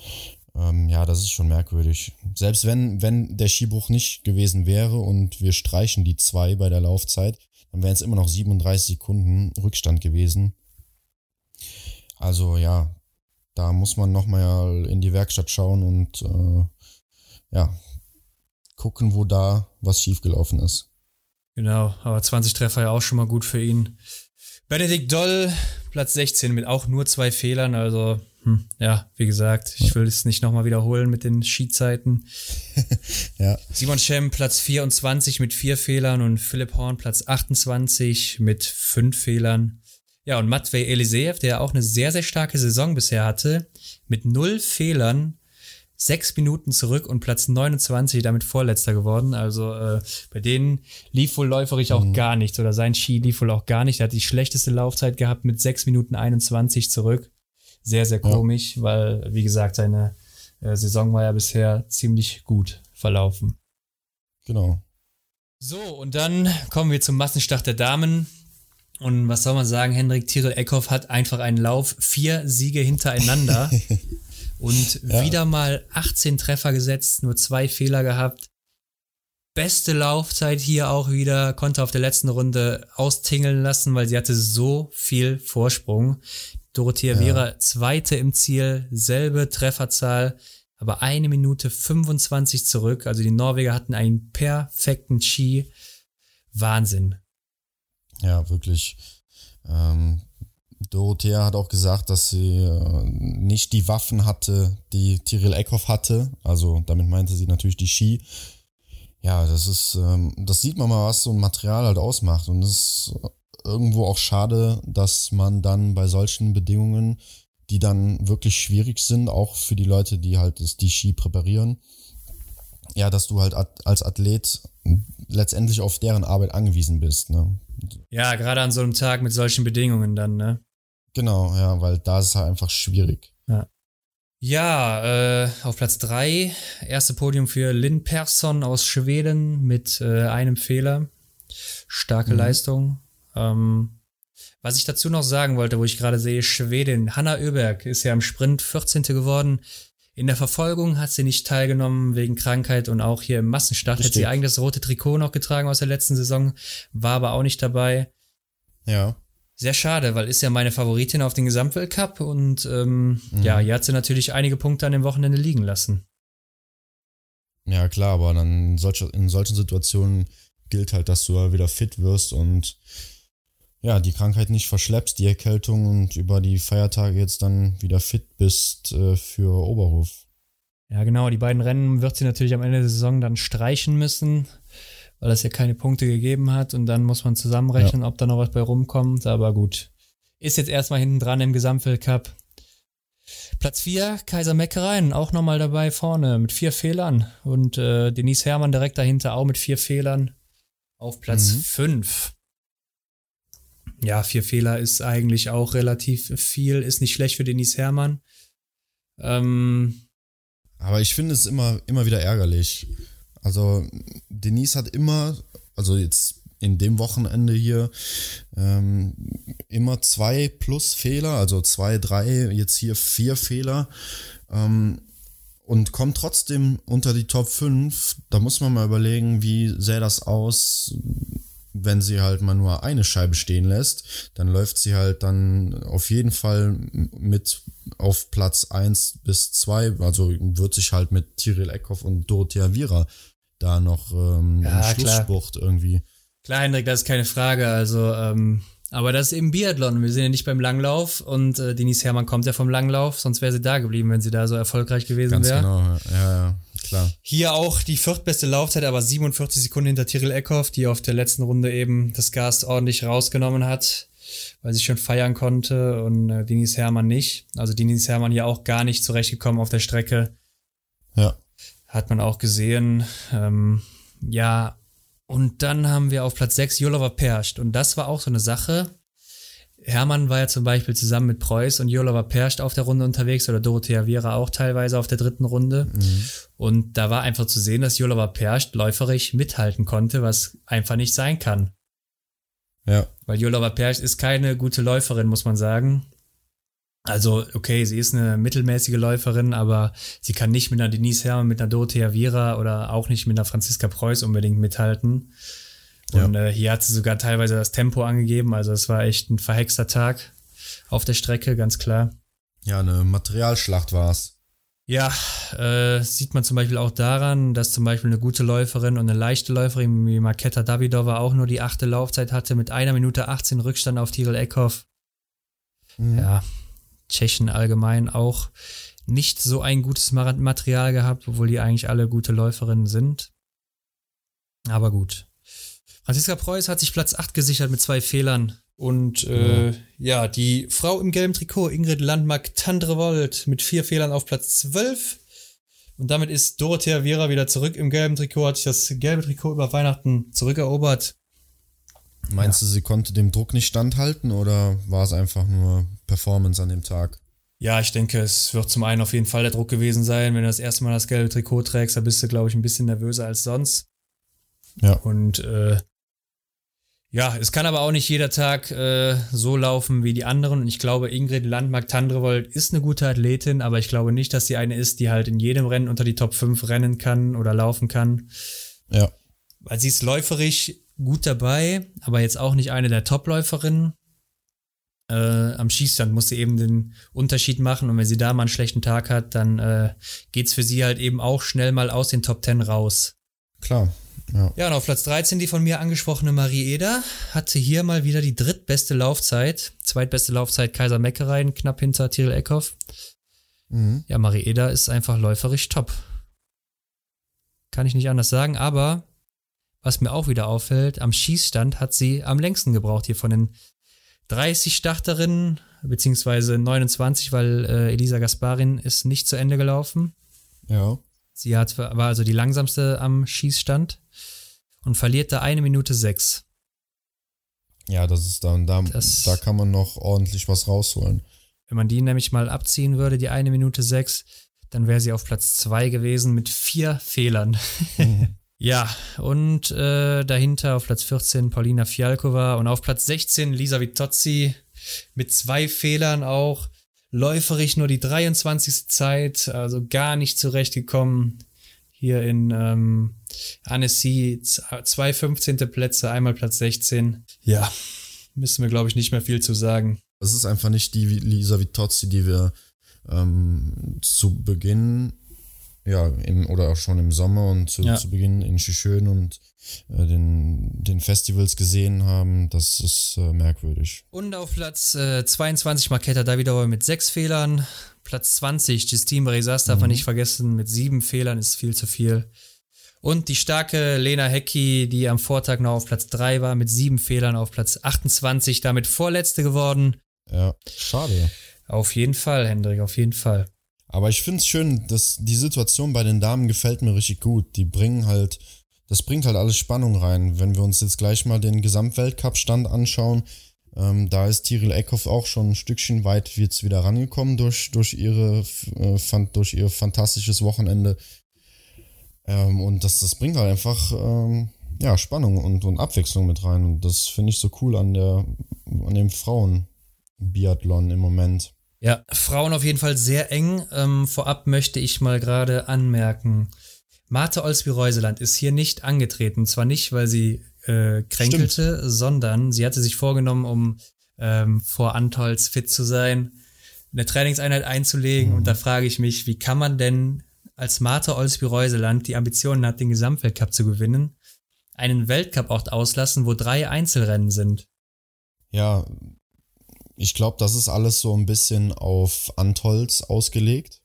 Ähm, ja, das ist schon merkwürdig. Selbst wenn, wenn der Skibruch nicht gewesen wäre und wir streichen die zwei bei der Laufzeit, dann wären es immer noch 37 Sekunden Rückstand gewesen. Also ja, da muss man nochmal in die Werkstatt schauen und äh, ja, gucken, wo da was schiefgelaufen ist. Genau, aber 20 Treffer ja auch schon mal gut für ihn. Benedikt Doll, Platz 16 mit auch nur zwei Fehlern, also hm, ja, wie gesagt, ich will es nicht nochmal wiederholen mit den Skizeiten. ja. Simon Schem Platz 24 mit vier Fehlern und Philipp Horn Platz 28 mit fünf Fehlern. Ja, und Matvey Eliseev, der auch eine sehr, sehr starke Saison bisher hatte, mit null Fehlern, sechs Minuten zurück und Platz 29 damit Vorletzter geworden. Also äh, bei denen lief wohl läuferig auch mhm. gar nichts oder sein Ski lief wohl auch gar nicht. Er hat die schlechteste Laufzeit gehabt mit sechs Minuten 21 zurück sehr, sehr komisch, ja. weil, wie gesagt, seine äh, Saison war ja bisher ziemlich gut verlaufen. Genau. So, und dann kommen wir zum Massenstart der Damen. Und was soll man sagen, Hendrik Tirol Eckhoff hat einfach einen Lauf, vier Siege hintereinander und ja. wieder mal 18 Treffer gesetzt, nur zwei Fehler gehabt. Beste Laufzeit hier auch wieder, konnte auf der letzten Runde austingeln lassen, weil sie hatte so viel Vorsprung. Dorothea ja. Viera zweite im Ziel, selbe Trefferzahl, aber eine Minute 25 zurück. Also die Norweger hatten einen perfekten Ski. Wahnsinn. Ja, wirklich. Ähm, Dorothea hat auch gesagt, dass sie äh, nicht die Waffen hatte, die Tyrell Eckhoff hatte. Also damit meinte sie natürlich die Ski. Ja, das ist, ähm, das sieht man mal, was so ein Material halt ausmacht. Und das ist irgendwo auch schade, dass man dann bei solchen Bedingungen, die dann wirklich schwierig sind, auch für die Leute, die halt das, die Ski präparieren, ja, dass du halt als Athlet letztendlich auf deren Arbeit angewiesen bist. Ne? Ja, gerade an so einem Tag mit solchen Bedingungen dann, ne? Genau, ja, weil da ist es halt einfach schwierig. Ja. Ja, äh, auf Platz drei erste Podium für Lynn Persson aus Schweden mit äh, einem Fehler. Starke mhm. Leistung. Ähm, was ich dazu noch sagen wollte, wo ich gerade sehe, Schwedin, Hanna Öberg ist ja im Sprint 14. geworden. In der Verfolgung hat sie nicht teilgenommen wegen Krankheit und auch hier im Massenstart Richtig. hat sie eigentlich das rote Trikot noch getragen aus der letzten Saison, war aber auch nicht dabei. Ja. Sehr schade, weil ist ja meine Favoritin auf den Gesamtweltcup und ähm, mhm. ja, hier hat sie natürlich einige Punkte an dem Wochenende liegen lassen. Ja, klar, aber dann in, solch, in solchen Situationen gilt halt, dass du wieder fit wirst und ja, die Krankheit nicht verschleppst, die Erkältung und über die Feiertage jetzt dann wieder fit bist äh, für Oberhof. Ja, genau, die beiden Rennen wird sie natürlich am Ende der Saison dann streichen müssen, weil es ja keine Punkte gegeben hat und dann muss man zusammenrechnen, ja. ob da noch was bei rumkommt, aber gut. Ist jetzt erstmal hinten dran im Gesamtweltcup. Platz 4, Kaiser Meckereien, auch nochmal dabei vorne mit vier Fehlern und äh, Denise Herrmann direkt dahinter auch mit vier Fehlern auf Platz 5. Mhm ja, vier Fehler ist eigentlich auch relativ viel, ist nicht schlecht für Denise Herrmann. Ähm, Aber ich finde es immer, immer wieder ärgerlich. Also, Denise hat immer, also jetzt in dem Wochenende hier, ähm, immer zwei plus Fehler, also zwei, drei, jetzt hier vier Fehler. Ähm, und kommt trotzdem unter die Top 5. Da muss man mal überlegen, wie sähe das aus, wenn sie halt mal nur eine Scheibe stehen lässt, dann läuft sie halt dann auf jeden Fall mit auf Platz 1 bis 2, also wird sich halt mit Tyrell Eckhoff und Dorothea Viera da noch ähm, ja, einen Schlusssprucht irgendwie. Klar, Hendrik, das ist keine Frage. Also, ähm, aber das ist eben Biathlon. Wir sind ja nicht beim Langlauf und äh, Denise Herrmann kommt ja vom Langlauf, sonst wäre sie da geblieben, wenn sie da so erfolgreich gewesen wäre. Ganz genau, ja, ja klar. Hier auch die viertbeste Laufzeit, aber 47 Sekunden hinter Tyrell Eckhoff, die auf der letzten Runde eben das Gas ordentlich rausgenommen hat. weil sie schon feiern konnte und äh, Denise Hermann nicht. Also Denise Hermann ja auch gar nicht zurechtgekommen auf der Strecke. Ja. Hat man auch gesehen. Ähm, ja, und dann haben wir auf Platz 6 Jolova Perscht. Und das war auch so eine Sache. Hermann war ja zum Beispiel zusammen mit Preuß und Jolova Perscht auf der Runde unterwegs oder Dorothea Viera auch teilweise auf der dritten Runde. Mhm. Und da war einfach zu sehen, dass Jolova Perscht läuferisch mithalten konnte, was einfach nicht sein kann. Ja. Weil Jolova Perscht ist keine gute Läuferin, muss man sagen. Also, okay, sie ist eine mittelmäßige Läuferin, aber sie kann nicht mit einer Denise Herrmann, mit einer Dorothea Viera oder auch nicht mit einer Franziska Preuß unbedingt mithalten. Und ja. äh, hier hat sie sogar teilweise das Tempo angegeben, also es war echt ein verhexter Tag auf der Strecke, ganz klar. Ja, eine Materialschlacht war es. Ja, äh, sieht man zum Beispiel auch daran, dass zum Beispiel eine gute Läuferin und eine leichte Läuferin wie Marketa Davidova auch nur die achte Laufzeit hatte mit einer Minute 18 Rückstand auf Tirol Eckhoff. Mhm. Ja, Tschechen allgemein auch nicht so ein gutes Material gehabt, obwohl die eigentlich alle gute Läuferinnen sind. Aber gut. Franziska Preuß hat sich Platz 8 gesichert mit zwei Fehlern. Und äh, ja. ja, die Frau im gelben Trikot, Ingrid Landmark-Tandrevold, mit vier Fehlern auf Platz 12. Und damit ist Dorothea Viera wieder zurück im gelben Trikot, hat sich das gelbe Trikot über Weihnachten zurückerobert. Meinst ja. du, sie konnte dem Druck nicht standhalten oder war es einfach nur Performance an dem Tag? Ja, ich denke, es wird zum einen auf jeden Fall der Druck gewesen sein. Wenn du das erste Mal das gelbe Trikot trägst, da bist du, glaube ich, ein bisschen nervöser als sonst. Ja. Und äh, ja, es kann aber auch nicht jeder Tag äh, so laufen wie die anderen. Und ich glaube, Ingrid Landmark-Tandrevold ist eine gute Athletin, aber ich glaube nicht, dass sie eine ist, die halt in jedem Rennen unter die Top 5 rennen kann oder laufen kann. Ja. Weil sie ist läuferisch gut dabei, aber jetzt auch nicht eine der Top-Läuferinnen. Äh, am Schießstand muss sie eben den Unterschied machen und wenn sie da mal einen schlechten Tag hat, dann äh, geht's für sie halt eben auch schnell mal aus den Top 10 raus. Klar. Ja. ja, und auf Platz 13 die von mir angesprochene Marie Eder hatte hier mal wieder die drittbeste Laufzeit. Zweitbeste Laufzeit Kaiser Meckereien, knapp hinter Tyrell Eckhoff. Mhm. Ja, Marie Eder ist einfach läuferisch top. Kann ich nicht anders sagen, aber was mir auch wieder auffällt, am Schießstand hat sie am längsten gebraucht hier von den 30 Starterinnen, beziehungsweise 29, weil äh, Elisa Gasparin ist nicht zu Ende gelaufen. Ja. Sie hat, war also die langsamste am Schießstand und verliert da eine Minute sechs. Ja, das ist dann, da, das, da kann man noch ordentlich was rausholen. Wenn man die nämlich mal abziehen würde, die eine Minute sechs, dann wäre sie auf Platz zwei gewesen mit vier Fehlern. Mhm. Ja, und äh, dahinter auf Platz 14 Paulina Fialkova und auf Platz 16 Lisa Vitozzi mit zwei Fehlern auch. Läuferig nur die 23. Zeit, also gar nicht zurechtgekommen. Hier in ähm, Annecy zwei 15. Plätze, einmal Platz 16. Ja, müssen wir, glaube ich, nicht mehr viel zu sagen. Es ist einfach nicht die Lisa Vitozzi, die wir ähm, zu Beginn ja, im, oder auch schon im Sommer und zu, ja. zu Beginn in Schön und äh, den, den Festivals gesehen haben, das ist äh, merkwürdig. Und auf Platz äh, 22 Marketa Davidova mit sechs Fehlern. Platz 20 Justine Bresas darf mhm. man nicht vergessen, mit sieben Fehlern ist viel zu viel. Und die starke Lena Hecki, die am Vortag noch auf Platz 3 war, mit sieben Fehlern auf Platz 28, damit vorletzte geworden. Ja, schade. Auf jeden Fall, Hendrik, auf jeden Fall. Aber ich finde es schön, dass die Situation bei den Damen gefällt mir richtig gut. Die bringen halt, das bringt halt alles Spannung rein. Wenn wir uns jetzt gleich mal den Gesamtweltcup-Stand anschauen, ähm, da ist Tiril Eckhoff auch schon ein Stückchen weit jetzt wieder rangekommen durch, durch, ihre, äh, fand, durch ihr fantastisches Wochenende. Ähm, und das, das bringt halt einfach ähm, ja, Spannung und, und Abwechslung mit rein. Und das finde ich so cool an, der, an dem Frauen-Biathlon im Moment. Ja, Frauen auf jeden Fall sehr eng. Ähm, vorab möchte ich mal gerade anmerken, Marte Olsby-Reuseland ist hier nicht angetreten. Zwar nicht, weil sie äh, kränkelte, Stimmt. sondern sie hatte sich vorgenommen, um ähm, vor Antolz fit zu sein, eine Trainingseinheit einzulegen. Mhm. Und da frage ich mich, wie kann man denn als Marte Olsby-Reuseland die Ambitionen hat, den Gesamtweltcup zu gewinnen, einen Weltcup-Ort auslassen, wo drei Einzelrennen sind? Ja, ich glaube, das ist alles so ein bisschen auf Antolz ausgelegt.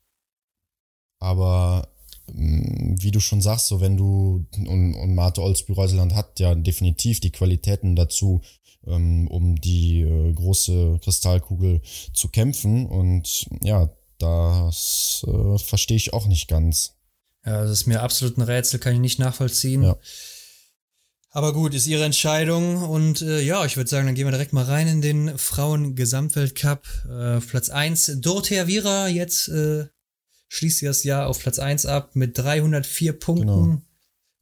Aber mm, wie du schon sagst, so wenn du, und, und Marte Olsby-Reuseland hat ja definitiv die Qualitäten dazu, ähm, um die äh, große Kristallkugel zu kämpfen. Und ja, das äh, verstehe ich auch nicht ganz. Ja, das ist mir absolut ein Rätsel, kann ich nicht nachvollziehen. Ja. Aber gut, ist ihre Entscheidung und äh, ja, ich würde sagen, dann gehen wir direkt mal rein in den Frauen-Gesamtweltcup. Äh, Platz 1, Dorothea Viera, jetzt äh, schließt sie das Jahr auf Platz 1 ab mit 304 Punkten. Genau.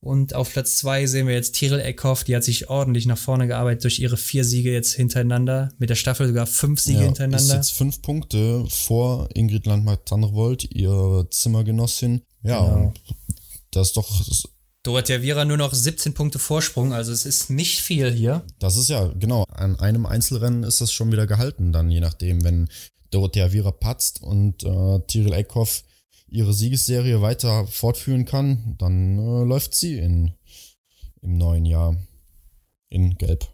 Und auf Platz 2 sehen wir jetzt Tiril Eckhoff, die hat sich ordentlich nach vorne gearbeitet durch ihre vier Siege jetzt hintereinander. Mit der Staffel sogar fünf Siege ja, hintereinander. Ist jetzt fünf Punkte vor Ingrid Landmark-Tandrevold, ihre Zimmergenossin. Ja, genau. das ist doch Dorothea Viera nur noch 17 Punkte Vorsprung, also es ist nicht viel hier. Das ist ja, genau, an einem Einzelrennen ist das schon wieder gehalten, dann je nachdem, wenn Dorothea Viera patzt und äh, Tyrell Eckhoff ihre Siegesserie weiter fortführen kann, dann äh, läuft sie in, im neuen Jahr in Gelb.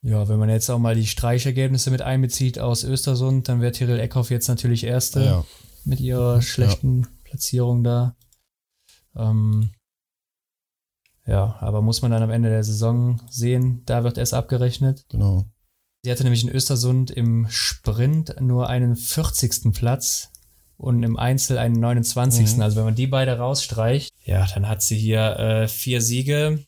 Ja, wenn man jetzt auch mal die Streichergebnisse mit einbezieht aus Östersund, dann wäre Tyrell Eckhoff jetzt natürlich Erste ja. mit ihrer schlechten ja. Platzierung da. Ähm, ja, aber muss man dann am Ende der Saison sehen, da wird erst abgerechnet. Genau. Sie hatte nämlich in Östersund im Sprint nur einen 40. Platz und im Einzel einen 29. Mhm. Also wenn man die beide rausstreicht, ja, dann hat sie hier äh, vier Siege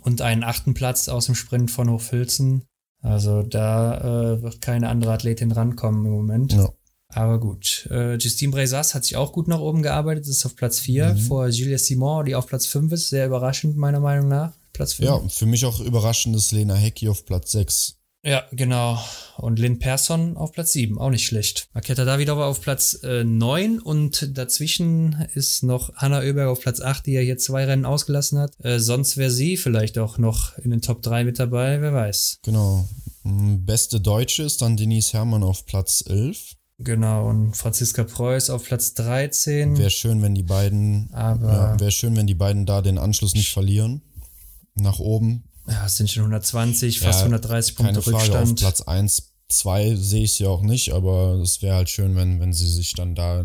und einen achten Platz aus dem Sprint von Hochfilzen. Also da äh, wird keine andere Athletin rankommen im Moment. Ja. Aber gut. Äh, Justine Brezas hat sich auch gut nach oben gearbeitet, ist auf Platz 4 mhm. vor Julia Simon, die auf Platz 5 ist. Sehr überraschend, meiner Meinung nach. Platz 5. Ja, für mich auch überraschend ist Lena Hecki auf Platz 6. Ja, genau. Und Lynn Persson auf Platz 7, auch nicht schlecht. Maketa Davidova auf Platz äh, 9 und dazwischen ist noch Hanna Oeberg auf Platz 8, die ja hier zwei Rennen ausgelassen hat. Äh, sonst wäre sie vielleicht auch noch in den Top 3 mit dabei, wer weiß. Genau. Beste Deutsche ist dann Denise Herrmann auf Platz 11. Genau, und Franziska Preuß auf Platz 13. Wäre schön, wenn die beiden, aber ja, wäre schön, wenn die beiden da den Anschluss nicht verlieren. Nach oben. Ja, es sind schon 120, fast ja, 130 Punkte keine Frage, Rückstand. Auf Platz 1, 2 sehe ich sie auch nicht, aber es wäre halt schön, wenn, wenn sie sich dann da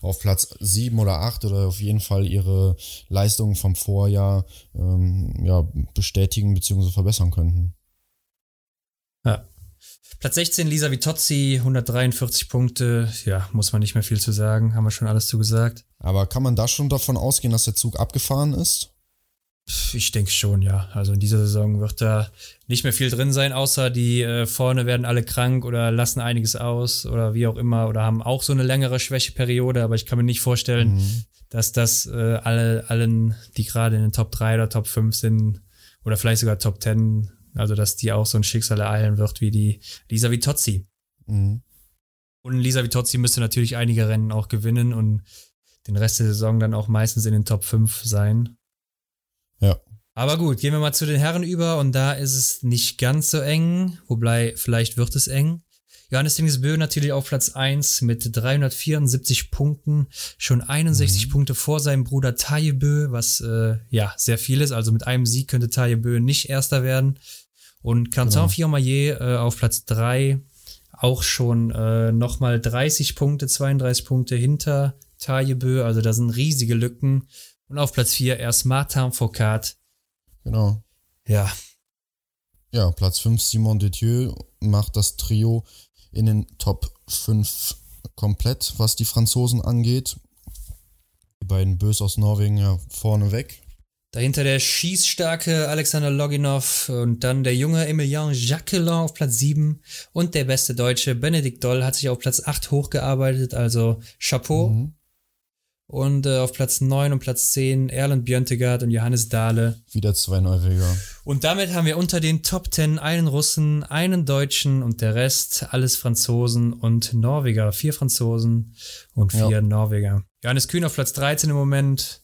auf Platz 7 oder 8 oder auf jeden Fall ihre Leistungen vom Vorjahr ähm, ja, bestätigen bzw. verbessern könnten. Platz 16 Lisa Vitozzi, 143 Punkte. Ja, muss man nicht mehr viel zu sagen. Haben wir schon alles zu gesagt. Aber kann man da schon davon ausgehen, dass der Zug abgefahren ist? Ich denke schon, ja. Also in dieser Saison wird da nicht mehr viel drin sein, außer die äh, vorne werden alle krank oder lassen einiges aus oder wie auch immer oder haben auch so eine längere Schwächeperiode. Aber ich kann mir nicht vorstellen, mhm. dass das äh, alle, allen, die gerade in den Top 3 oder Top 5 sind oder vielleicht sogar Top 10 also, dass die auch so ein Schicksal ereilen wird wie die Lisa Vitozzi. Mhm. Und Lisa Vitozzi müsste natürlich einige Rennen auch gewinnen und den Rest der Saison dann auch meistens in den Top 5 sein. Ja. Aber gut, gehen wir mal zu den Herren über und da ist es nicht ganz so eng, wobei vielleicht wird es eng. Johannes Dingesbö natürlich auf Platz 1 mit 374 Punkten, schon 61 mhm. Punkte vor seinem Bruder Tajebö, was äh, ja sehr viel ist. Also mit einem Sieg könnte Tajebö nicht Erster werden. Und Quentin genau. Äh, auf Platz 3 auch schon äh, nochmal 30 Punkte, 32 Punkte hinter Tajebö. Also da sind riesige Lücken. Und auf Platz 4 erst Martin Foucault. Genau. Ja. Ja, Platz 5 Simon Detieu macht das Trio in den Top 5 komplett, was die Franzosen angeht. Die beiden Bös aus Norwegen ja vorne weg. Dahinter der schießstarke Alexander Loginov und dann der junge Emilien Jacquelin auf Platz 7 und der beste Deutsche Benedikt Doll hat sich auf Platz 8 hochgearbeitet, also Chapeau. Mhm. Und äh, auf Platz 9 und Platz 10 Erland Björntegard und Johannes Dahle. Wieder zwei Norweger. Und damit haben wir unter den Top 10 einen Russen, einen Deutschen und der Rest alles Franzosen und Norweger. Vier Franzosen und vier ja. Norweger. Johannes Kühn auf Platz 13 im Moment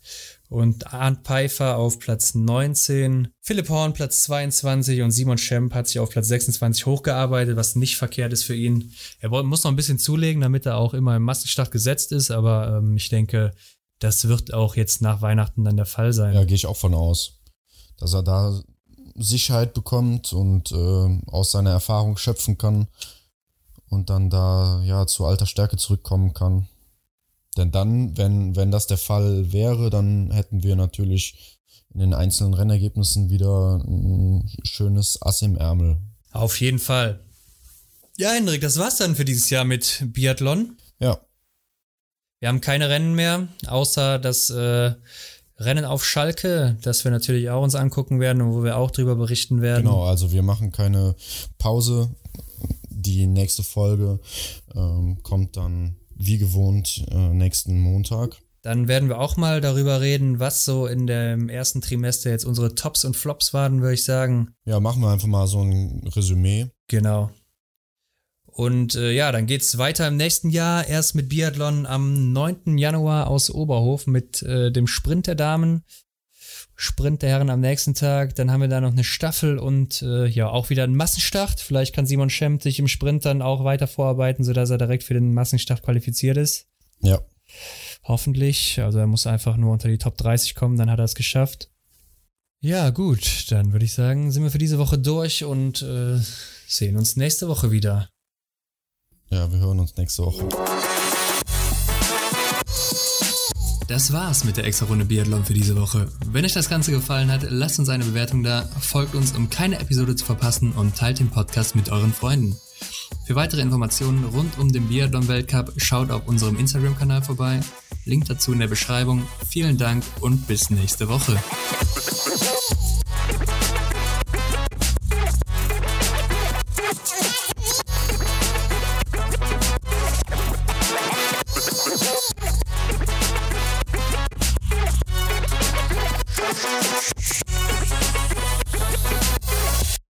und Arndt Pfeiffer auf Platz 19, Philipp Horn Platz 22 und Simon Schemp hat sich auf Platz 26 hochgearbeitet, was nicht verkehrt ist für ihn. Er muss noch ein bisschen zulegen, damit er auch immer im Massenstart gesetzt ist, aber ähm, ich denke, das wird auch jetzt nach Weihnachten dann der Fall sein. Ja, gehe ich auch von aus, dass er da Sicherheit bekommt und äh, aus seiner Erfahrung schöpfen kann und dann da ja zu alter Stärke zurückkommen kann Denn dann, wenn, wenn das der Fall wäre, dann hätten wir natürlich in den einzelnen Rennergebnissen wieder ein schönes Ass im Ärmel. Auf jeden Fall. Ja, Hendrik, das war's dann für dieses Jahr mit Biathlon. Ja. Wir haben keine Rennen mehr, außer das äh, Rennen auf Schalke, das wir natürlich auch uns angucken werden und wo wir auch drüber berichten werden. Genau, also wir machen keine Pause. Die nächste Folge ähm, kommt dann wie gewohnt äh, nächsten Montag. Dann werden wir auch mal darüber reden, was so in dem ersten Trimester jetzt unsere Tops und Flops waren, würde ich sagen. Ja, machen wir einfach mal so ein Resümee. Genau. Und äh, ja, dann geht's weiter im nächsten Jahr. Erst mit Biathlon am 9. Januar aus Oberhof mit äh, dem Sprint der Damen. Sprint der Herren am nächsten Tag. Dann haben wir da noch eine Staffel und äh, ja, auch wieder einen Massenstart. Vielleicht kann Simon Schemmt sich im Sprint dann auch weiter vorarbeiten, sodass er direkt für den Massenstart qualifiziert ist. Ja. Hoffentlich. Also er muss einfach nur unter die Top 30 kommen, dann hat er es geschafft. Ja, gut, dann würde ich sagen, sind wir für diese Woche durch und äh, sehen uns nächste Woche wieder. Ja, wir hören uns nächste Woche. Das war's mit der extra Runde Biathlon für diese Woche. Wenn euch das Ganze gefallen hat, lasst uns eine Bewertung da, folgt uns, um keine Episode zu verpassen und teilt den Podcast mit euren Freunden. Für weitere Informationen rund um den Biathlon-Weltcup schaut auf unserem Instagram-Kanal vorbei. Link dazu in der Beschreibung. Vielen Dank und bis nächste Woche.